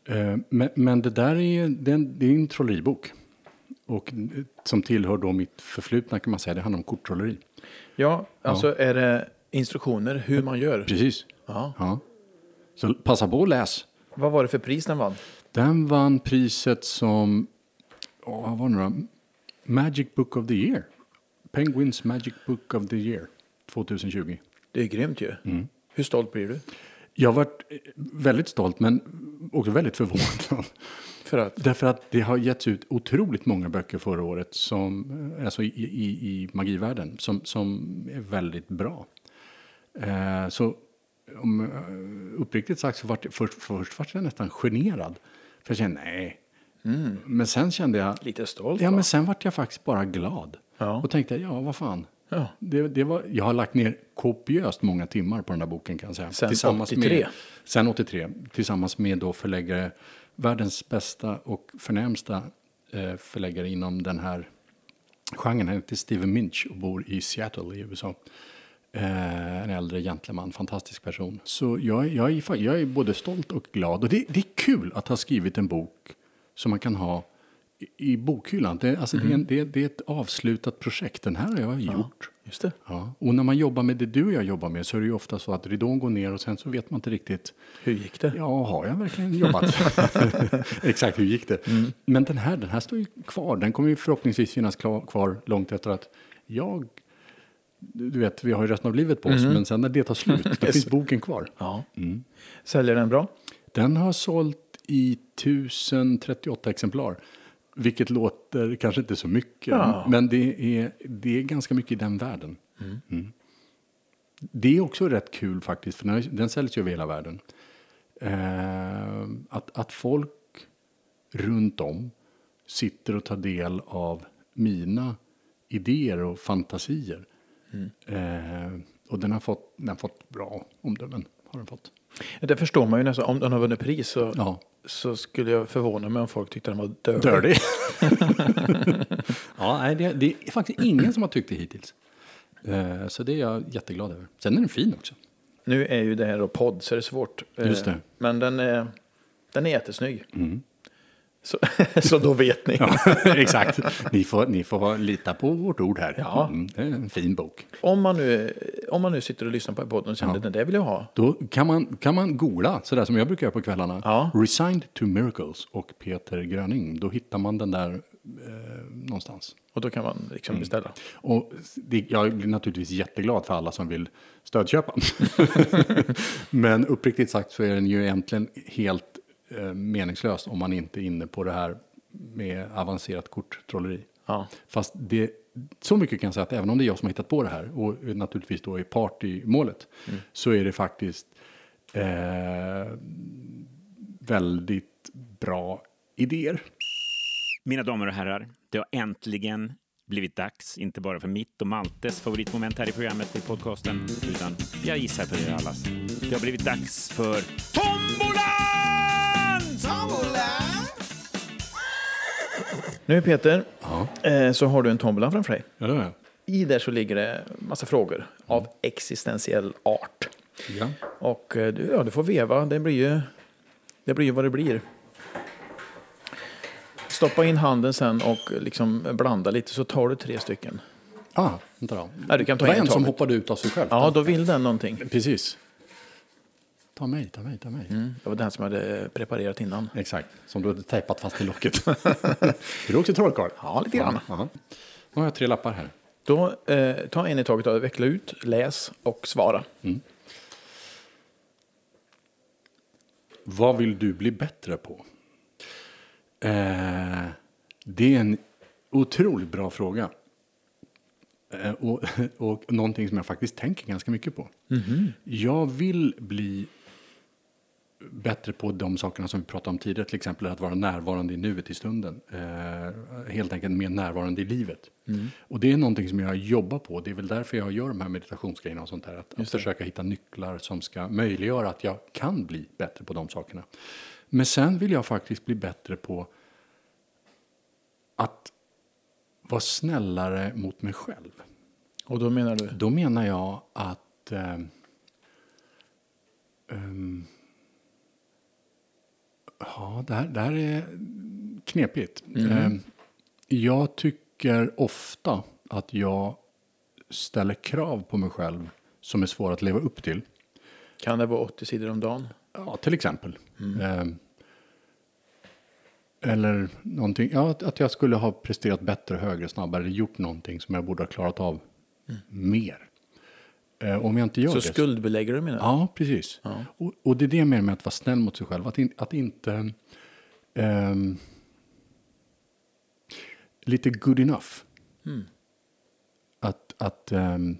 Eh, men, men det där är, det är en, det är en trolleribok. Och som tillhör då mitt förflutna kan man säga, det handlar om korttrolleri. Ja, alltså är det instruktioner hur man gör. Precis. Ja. Ja. Så passa på och läs. Vad var det för pris den vann? Den vann priset som, åh, vad var det då? Magic Book of the Year. Penguins Magic Book of the Year 2020. Det är grymt ju. Mm. Hur stolt blir du? Jag har varit eh, väldigt stolt men också väldigt förvånad. För att? Därför att det har getts ut otroligt många böcker förra året som, eh, alltså i, i, i magivärlden som, som är väldigt bra. Eh, så om, eh, uppriktigt sagt så var det, först, först var jag nästan generad. För jag kände nej. Men sen kände jag, Lite stolt ja va? men sen vart jag faktiskt bara glad. Ja. Och tänkte, ja vad fan. Ja. Det, det var, jag har lagt ner kopiöst många timmar på den här boken kan jag säga. Sen 83? Med, sen 83. Tillsammans med då förläggare, världens bästa och förnämsta eh, förläggare inom den här genren. Han heter Steven Minch och bor i Seattle i USA. Eh, en äldre gentleman, fantastisk person. Så jag, jag, är, jag är både stolt och glad. Och det, det är kul att ha skrivit en bok som man kan ha i, bokhyllan. Det, alltså det, är en, det, det är ett avslutat projekt. Den här har jag gjort. Just det. Ja. Och när man jobbar med det du och jag jobbar med så är det ju ofta så att ridån går ner och sen så vet man inte riktigt. Hur gick det? Ja, har jag verkligen jobbat? Exakt, hur gick det? Men den här, den här står ju kvar. Den kommer ju förhoppningsvis finnas kvar långt efter att jag... Du vet, vi har ju resten av livet på oss, men sen när det tar slut, då finns boken kvar. Ja. Säljer den bra? Den har sålt i 1038 exemplar. Vilket låter kanske inte så mycket, Ja. men det är, det är ganska mycket i den världen. Mm. Det är också rätt kul faktiskt, för den, den säljs ju över hela världen. Eh, att, att folk runt om sitter och tar del av mina idéer och fantasier. Eh, och den har, fått, den har fått bra omdömen. Har den fått. Det förstår man ju nästan. Om den har vunnit pris så, Ja. Så skulle jag förvåna mig om folk tyckte den var. Dirty. ja, nej, det, det är faktiskt ingen som har tyckt det hittills. Eh, så det är jag jätteglad över. Sen är den fin också. Nu är ju det här då podd så det är svårt. Eh, Just det. Men den är, den är jättesnygg. Så, så då vet ni. Exakt. Ni får, ni får lita på vårt ord här. Ja. Mm, det är en fin bok. Om, man nu, om man nu sitter och lyssnar på podden och känner Ja. den där vill jag ha. Då kan man, kan man googla, sådär som jag brukar göra på kvällarna. Ja. Resigned to Miracles och Peter Gröning. Då hittar man den där eh, någonstans. Och då kan man liksom beställa. Och det, jag blir naturligtvis jätteglad för alla som vill stödköpa. Men uppriktigt sagt så är den ju egentligen helt eh, meningslös om man inte är inne på det här med avancerat korttrolleri. Ja. Fast det, så mycket kan jag säga att även om det är jag som har hittat på det här och naturligtvis då är part i målet så är det faktiskt eh, väldigt bra idéer. Mina damer och herrar, det har äntligen blivit dags, inte bara för mitt och Maltes favoritmoment här i programmet i podcasten, utan jag gissar för er allas. Det har blivit dags för Tombolan! Nu Peter, Ja, eh, så har du en tombola framför dig. ja det jag. I där så ligger det massa frågor av existentiell art. Ja. Och eh, du, ja, du får veva, det blir ju, det blir ju vad det blir. Stoppa in handen sen och liksom blanda lite så tar du tre stycken. Ah, vänta då. Ja, du kan ta det var en en som hoppade ut av sig själv. Ja, då vill den någonting. Precis. Ta mig, ta mig, ta mig. Mm, det var den som jag hade preparerat innan. Exakt, som du hade tejpat fast i locket. är du också trollkarl? Ja, lite grann. Ja. Nu har jag tre lappar här. Då eh, ta en i taget och veckla ut, läs och svara. Vad vill du bli bättre på? Eh, det är en Otroligt bra fråga. Eh, Och, och någonting som jag faktiskt tänker ganska mycket på. Jag vill bli bättre på de sakerna som vi pratade om tidigare, till exempel att vara närvarande i nuet i stunden. Eh, helt enkelt mer närvarande i livet. Och det är någonting som jag jobbar på. Det är väl därför jag gör de här meditationsgrejerna och sånt där. Att, att försöka hitta nycklar som ska möjliggöra att jag kan bli bättre på de sakerna. Men sen vill jag faktiskt bli bättre på att vara snällare mot mig själv. Och då menar du? Då menar jag att... Eh, ehm, ja, det här, det här är knepigt. Eh, jag tycker ofta att jag ställer krav på mig själv som är svåra att leva upp till. Kan det vara 80 sidor om dagen? Ja, till exempel. Eh, eller någonting, ja, att- jag skulle ha presterat bättre, högre, snabbare, gjort någonting som jag borde ha klarat av mer. Eh, om jag inte gör Så det. skuldbelägger du du? Ja, precis. Och, och det är det med att vara snäll mot sig själv. Att, in, att inte... ehm, lite good enough. Att, att, ehm,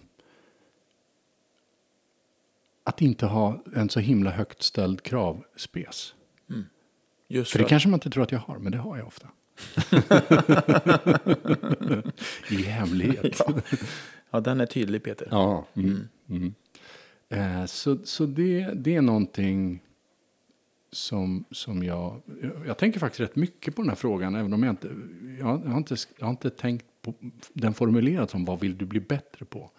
att inte ha en så himla högt ställd kravspes. Just För det kanske man inte tror att jag har, men det har jag ofta. I hemlighet. ja. Ja, den är tydlig Peter. Ja. Mm. Mm. Eh, så så det, det är någonting som, som jag... jag- tänker faktiskt rätt mycket på den här frågan, även om jag inte... Jag, har- inte, jag har inte tänkt på den formulerad som vad vill du bli bättre på?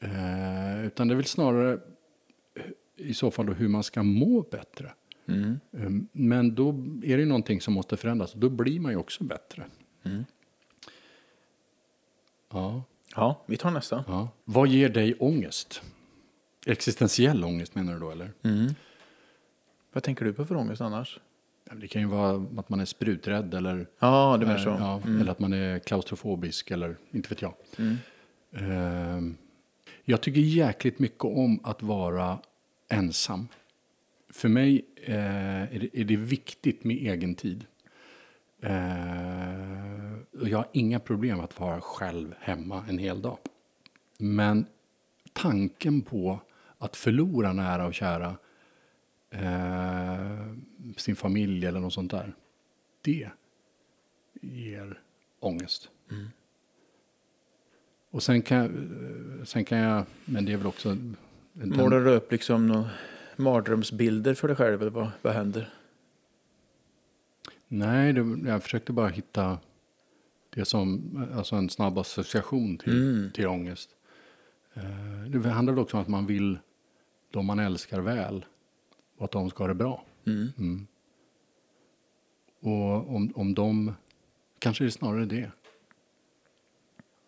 Eh, utan det är väl snarare i så fall då hur man ska må bättre. Mm. Eh, Men då är det någonting som måste förändras. Då blir man ju också bättre. Ja. Ja, vi tar nästa. Ja. Vad ger dig ångest? Existentiell ångest menar du då eller? Vad tänker du på för ångest annars? Det kan ju vara att man är spruträdd eller, Ja, det så. eh, ja, eller att man är klaustrofobisk eller inte vet jag. Ehm, jag tycker jäkligt mycket om att vara ensam. För mig eh, är, det, är det viktigt med egen tid. Och jag har inga problem att vara själv hemma en hel dag. Men tanken på att förlora nära och kära, eh, sin familj eller något sånt där, det ger ångest. Och sen kan, jag- sen kan jag, men det är väl också... Målar du upp liksom några mardrömsbilder för dig själv eller vad, vad händer? Nej, det, jag försökte bara hitta det som, alltså en snabb association till, till ångest. Eh, det handlar också om att man vill de man älskar väl och att de ska ha det bra. Mm. Och om, om de, kanske är det snarare det.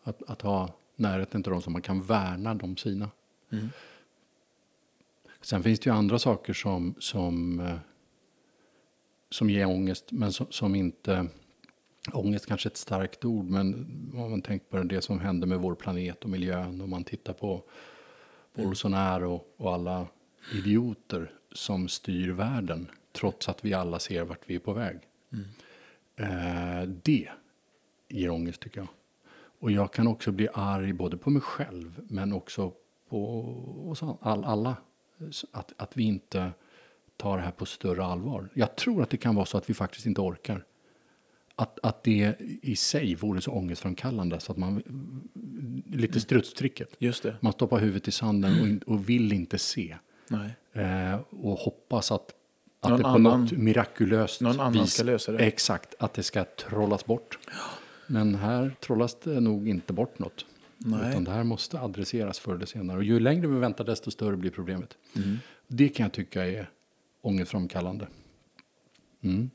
Att, att ha närheten till dem som man kan värna de sina. Sen finns det ju andra saker som, som, eh, som ger ångest, men som, som inte... Ångest kanske är ett starkt ord, men om man tänker på det som händer med vår planet och miljön, om man tittar på Bolsonaro och alla idioter som styr världen, trots att vi alla ser vart vi är på väg. Eh, det ger ångest tycker jag. Och jag kan också bli arg både på mig själv men också på oss all, alla. Att, att vi inte tar det här på större allvar. Jag tror att det kan vara så att vi faktiskt inte orkar. Att, att det i sig vore så ångestframkallande så att man... Lite strutstricket. Just det. Man stoppar huvudet i sanden och, in, och vill inte se. Eh, och hoppas att, att Någon det på annan- något mirakulöst någon annan ska lösa det. Exakt, att det ska trollas bort. Men här trollas det nog inte bort något. Nej. Utan det här måste adresseras förr eller senare. Och ju längre vi väntar desto större blir problemet. Mm. Det kan jag tycka är ångestframkallande. Mm.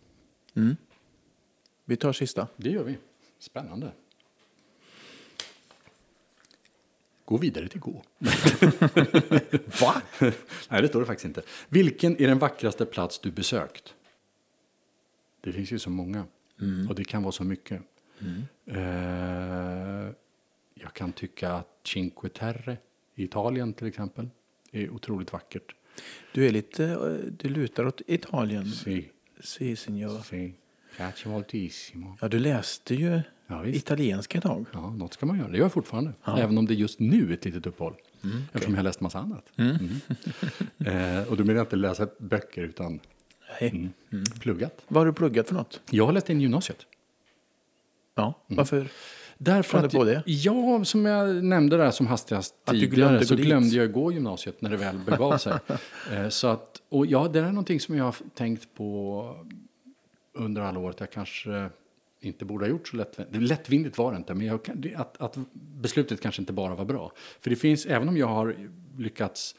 Vi tar sista. Det gör vi. Spännande. Gå vidare till gå. Va? Nej, det står det faktiskt inte. Vilken är den vackraste plats du besökt? Det finns ju så många. Och det kan vara så mycket. Eh, jag kan tycka att Cinque Terre i Italien till exempel är otroligt vackert. Du är lite, eh, du lutar åt Italien. Si, Si, signor. si, piace moltissimo. Ja, du läste ju Ja, italienska ett tag. Ja, något ska man göra. Det gör jag fortfarande. Även om det just nu är ett litet uppehåll. Eftersom jag har läst massa annat. Mm. eh, och då menar jag inte läsa böcker utan Nej. pluggat. Vad har du pluggat för något? Jag har läst in gymnasiet. Ja, varför? Därför att, på det? Ja, som jag nämnde där som hastigast Att du tidigare glömde så glömde jag gå gymnasiet när det väl begav sig. eh, så att, och ja, det är någonting som jag har tänkt på under alla år att jag kanske inte borde ha gjort så lättvindigt. Lättvindigt var det inte, men jag, att, att beslutet kanske inte bara var bra. För det finns, även om jag har lyckats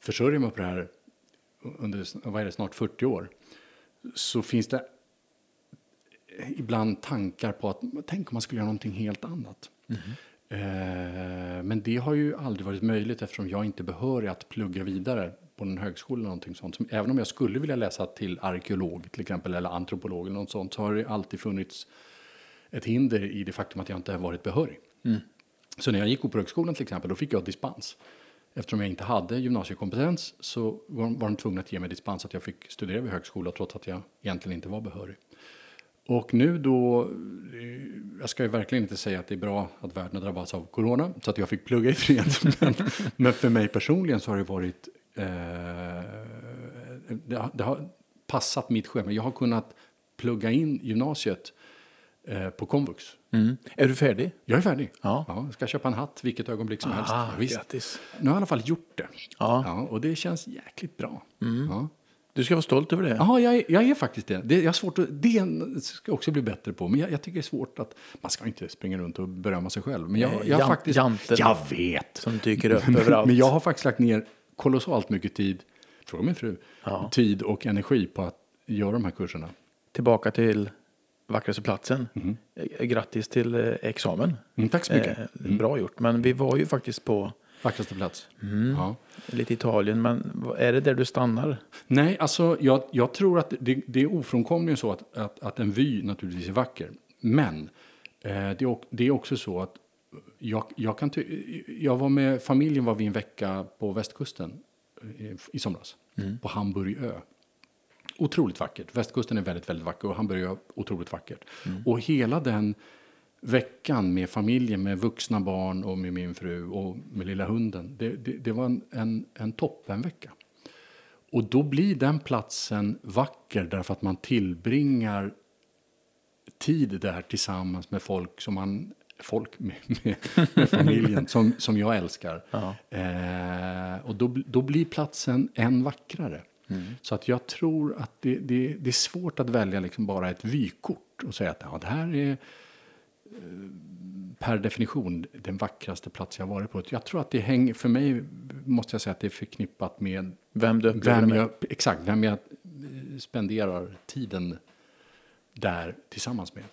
försörja mig på det här under vad det, snart 40 år, så finns det ibland tankar på att tänk om man skulle göra någonting helt annat. Eh, men det har ju aldrig varit möjligt eftersom jag inte är behörig att plugga vidare på en högskola eller någonting sånt. Som, även om jag skulle vilja läsa till arkeolog till exempel eller antropolog eller något sånt så har det alltid funnits ett hinder i det faktum att jag inte har varit behörig. Så när jag gick på högskolan till exempel, då fick jag dispens. Eftersom jag inte hade gymnasiekompetens så var de tvungna att ge mig dispens att jag fick studera vid högskola trots att jag egentligen inte var behörig. Och nu då, eh, jag ska ju verkligen inte säga att det är bra att världen har drabbats av corona så att jag fick plugga i fred. Men, men för mig personligen så har det varit, det, har, det har passat mitt schema. Jag har kunnat plugga in gymnasiet eh, på komvux. Mm. Är du färdig? Jag är färdig. Ja. jag ska köpa en hatt vilket ögonblick som helst. Ah, Ja, visst. Nu har jag i alla fall gjort det. Ja. Mm. och det känns jäkligt bra. Ja. Du ska vara stolt över det. Ja, jag, är- jag är faktiskt det. det jag har svårt att, det ska jag också bli bättre på. Men jag, jag tycker det är svårt att... Man ska inte springa runt och berömma sig själv. Men jag, jag jan- faktiskt... janten. Jag vet! Som dyker upp överallt. Men jag har faktiskt lagt ner kolossalt mycket tid, fråga min fru, Ja. tid och energi på att göra de här kurserna. Tillbaka till vackraste platsen. Eh, Grattis till eh, examen. Mm, tack så mycket. Eh, Bra gjort. Men vi var ju faktiskt på Vackraste plats. Mm. Ja. lite Italien. Men är det där du stannar? Nej, alltså jag, jag tror att det, det är ofrånkomligen så att, att, att en vy naturligtvis är vacker. Men eh, det, det är också så att jag, jag, kan ty- jag var med familjen var vi en vecka på västkusten eh, i somras. På Hamburgö. Otroligt vackert. Västkusten är väldigt, väldigt vacker och Hamburg är otroligt vackert. Och hela den veckan med familjen, med vuxna barn och med min fru och med lilla hunden. Det, det, det var en, en, en toppenvecka. Och då blir den platsen vacker därför att man tillbringar tid där tillsammans med folk som man folk med, med, med familjen som, som jag älskar. Eh, och då, då blir platsen än vackrare. Så att jag tror att det, det, det är svårt att välja liksom bara ett vykort och säga att ja, det här är eh, per definition den vackraste plats jag varit på. Jag tror att det hänger, för mig måste jag säga att det är förknippat med Vem du vem jag, exakt, vem jag eh, spenderar tiden där tillsammans med.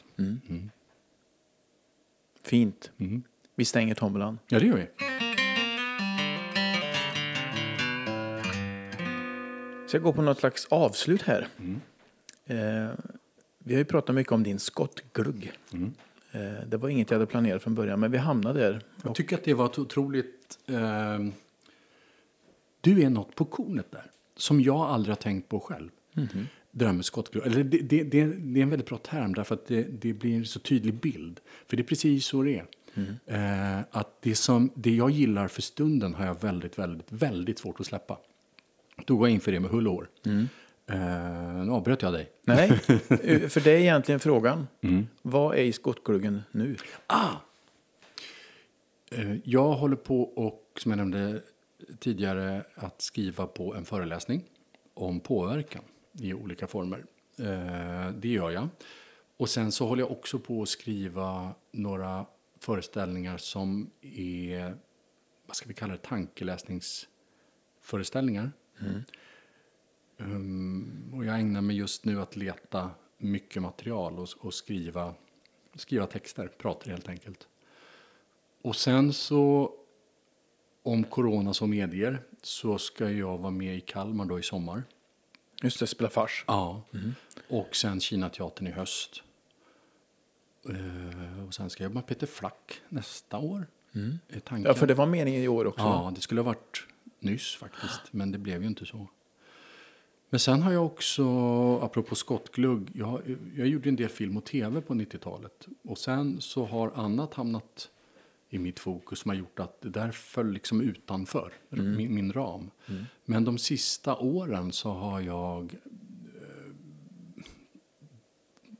Fint. Mm. Vi stänger tombolan. Ja, det gör vi. Ska jag gå på något slags avslut här? Mm. Eh, vi har ju pratat mycket om din skottglugg. Mm. Eh, det var inget jag hade planerat från början, men vi hamnade där. Jag tycker att det var ett otroligt... Eh, du är något på kornet där, som jag aldrig har tänkt på själv. Det skottglugg. Eller det, det, det, det är en väldigt bra term, därför att det, det blir en så tydlig bild. För det är precis så det är. Eh, att det, som, det jag gillar för stunden har jag väldigt, väldigt, väldigt svårt att släppa. Då går jag in för det med hull och hår. Eh, nu avbröt jag dig. Nej, eh, för det är egentligen frågan. Mm. Vad är i skottgluggen nu? Eh, Jag håller på och, som jag nämnde tidigare, att skriva på en föreläsning om påverkan i olika former. Eh, Det gör jag. Och sen så håller jag också på att skriva några föreställningar som är, vad ska vi kalla det, tankeläsningsföreställningar. Um, och jag ägnar mig just nu att leta mycket material och, och skriva, skriva texter, prata helt enkelt. Och sen så, om corona så medger, så ska jag vara med i Kalmar då i sommar. Just det, spela fars. Ja. Och sen Kinateatern i höst. Eh, och sen ska jag jobba med Peter Flack nästa år. Är tanken. Ja, för det var meningen i år också. Ja, det skulle ha varit nyss faktiskt, men det blev ju inte så. Men sen har jag också, apropå skottglugg, jag, jag gjorde en del film och tv på 90-talet. Och sen så har annat hamnat i mitt fokus som har gjort att det där föll liksom utanför min, min ram. Men de sista åren så har jag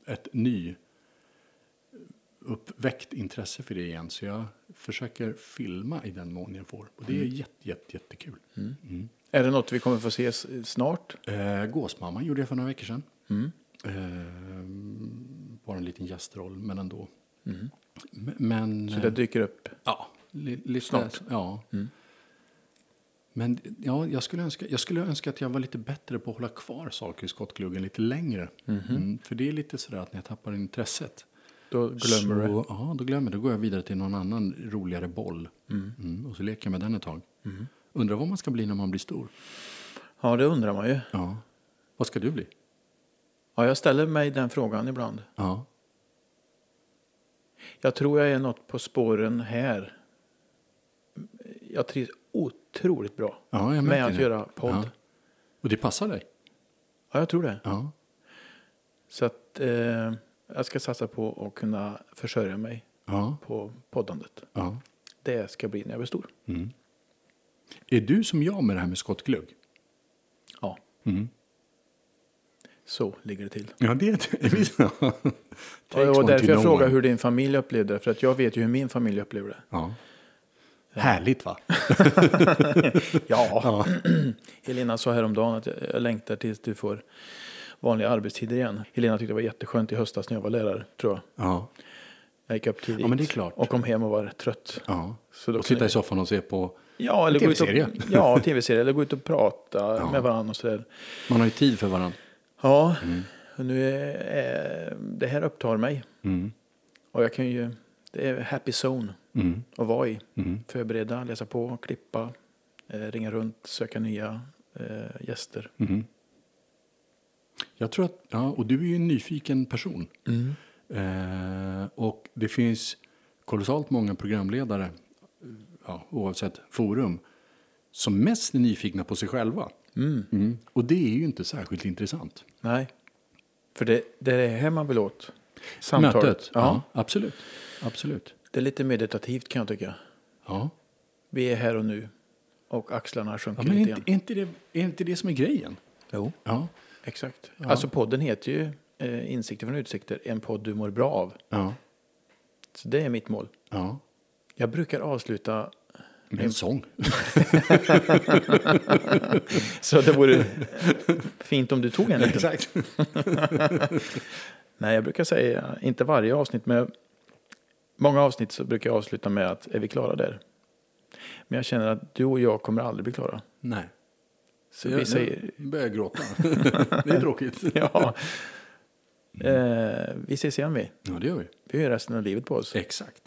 eh, ett ny uppväckt intresse för det igen. Så jag försöker filma i den mån jag får. Och det är jätte, jätte, jättekul. Är det något vi kommer få se snart? Eh, Gåsmamma gjorde jag för några veckor sedan. Eh, bara en liten gästroll, men ändå. M- Men... Så det dyker upp. Ja, li, lite, Snart. Ja. Men ja, jag, skulle önska, jag skulle önska att jag var lite bättre på att hålla kvar saker i skottgluggen lite längre. Mm, för det är lite sådär att när jag tappar intresset. Då glömmer du. så, Ja, då glömmer. Då går jag vidare till någon annan roligare boll. Mm, och så leker jag med den ett tag. Undrar vad man ska bli när man blir stor. Ja, det undrar man ju. Ja. Vad ska du bli? Ja, jag ställer mig den frågan ibland. Ja. Jag tror jag är något på spåren här. Jag trivs otroligt bra Ja, med att det. göra podd. Ja. Ja. Och det passar dig? jag tror det. Ja. Så att eh, jag ska satsa på att kunna försörja mig Ja. på poddandet. ja. Det ska bli när jag blir stor. Är du som jag med det här med skottglugg? Ja. Mm. Så ligger det till. Ja, det är det. Visst. Och det Takes var därför jag frågade hur din familj upplevde det. För att jag vet ju hur min familj upplever det. Ja. Härligt va? Ja. Helena sa häromdagen att jag jag längtar tills du får vanliga arbetstider igen. Helena tyckte det var jätteskönt i höstas när jag var lärare, tror jag. Ja. Jag gick upp tidigt Ja, men det är klart. och kom hem och var trött. ja. Så då och sitta kunde- i soffan och se på... Ja, eller TV-serie. ja, tv-serie. Eller gå ut och prata med varandra och sådär. Man har ju tid för varandra. Ja, och nu är, det här upptar mig. Mm. Och jag kan ju, det är happy zone Mm. att vara i. Mm. Förbereda, läsa på, klippa, eh, ringa runt, söka nya eh, gäster. Mm. Jag tror att... Ja, och du är ju en nyfiken person. Eh, och det finns kolossalt många programledare, ja, oavsett forum, som mest är nyfikna på sig själva. Mm. Och det är ju inte särskilt intressant. Nej, för det, det är det här man vill åt. Samtalet. Mötet? Ja, Ja, absolut. Absolut. Det är lite meditativt kan jag tycka. Ja. Vi är här och nu. Och axlarna Ja, sjunker men är lite grann. är, inte det, är inte det som är grejen? Jo, Ja. exakt. Alltså podden heter ju eh, Insikter från utsikter. En podd du mår bra av. Ja. Så det är mitt mål. ja. Jag brukar avsluta Med en sång. så det vore fint om du tog en liten. Exakt. Nej, jag brukar säga, inte varje avsnitt, men många avsnitt så brukar jag avsluta med att är vi klara där? Men jag känner att du och jag kommer aldrig bli klara. Nej. Så Jag, vi säger, jag börjar gråta. det är tråkigt. ja. Eh, vi ses igen vi. Ja, det gör vi. Vi har resten av livet på oss. Exakt.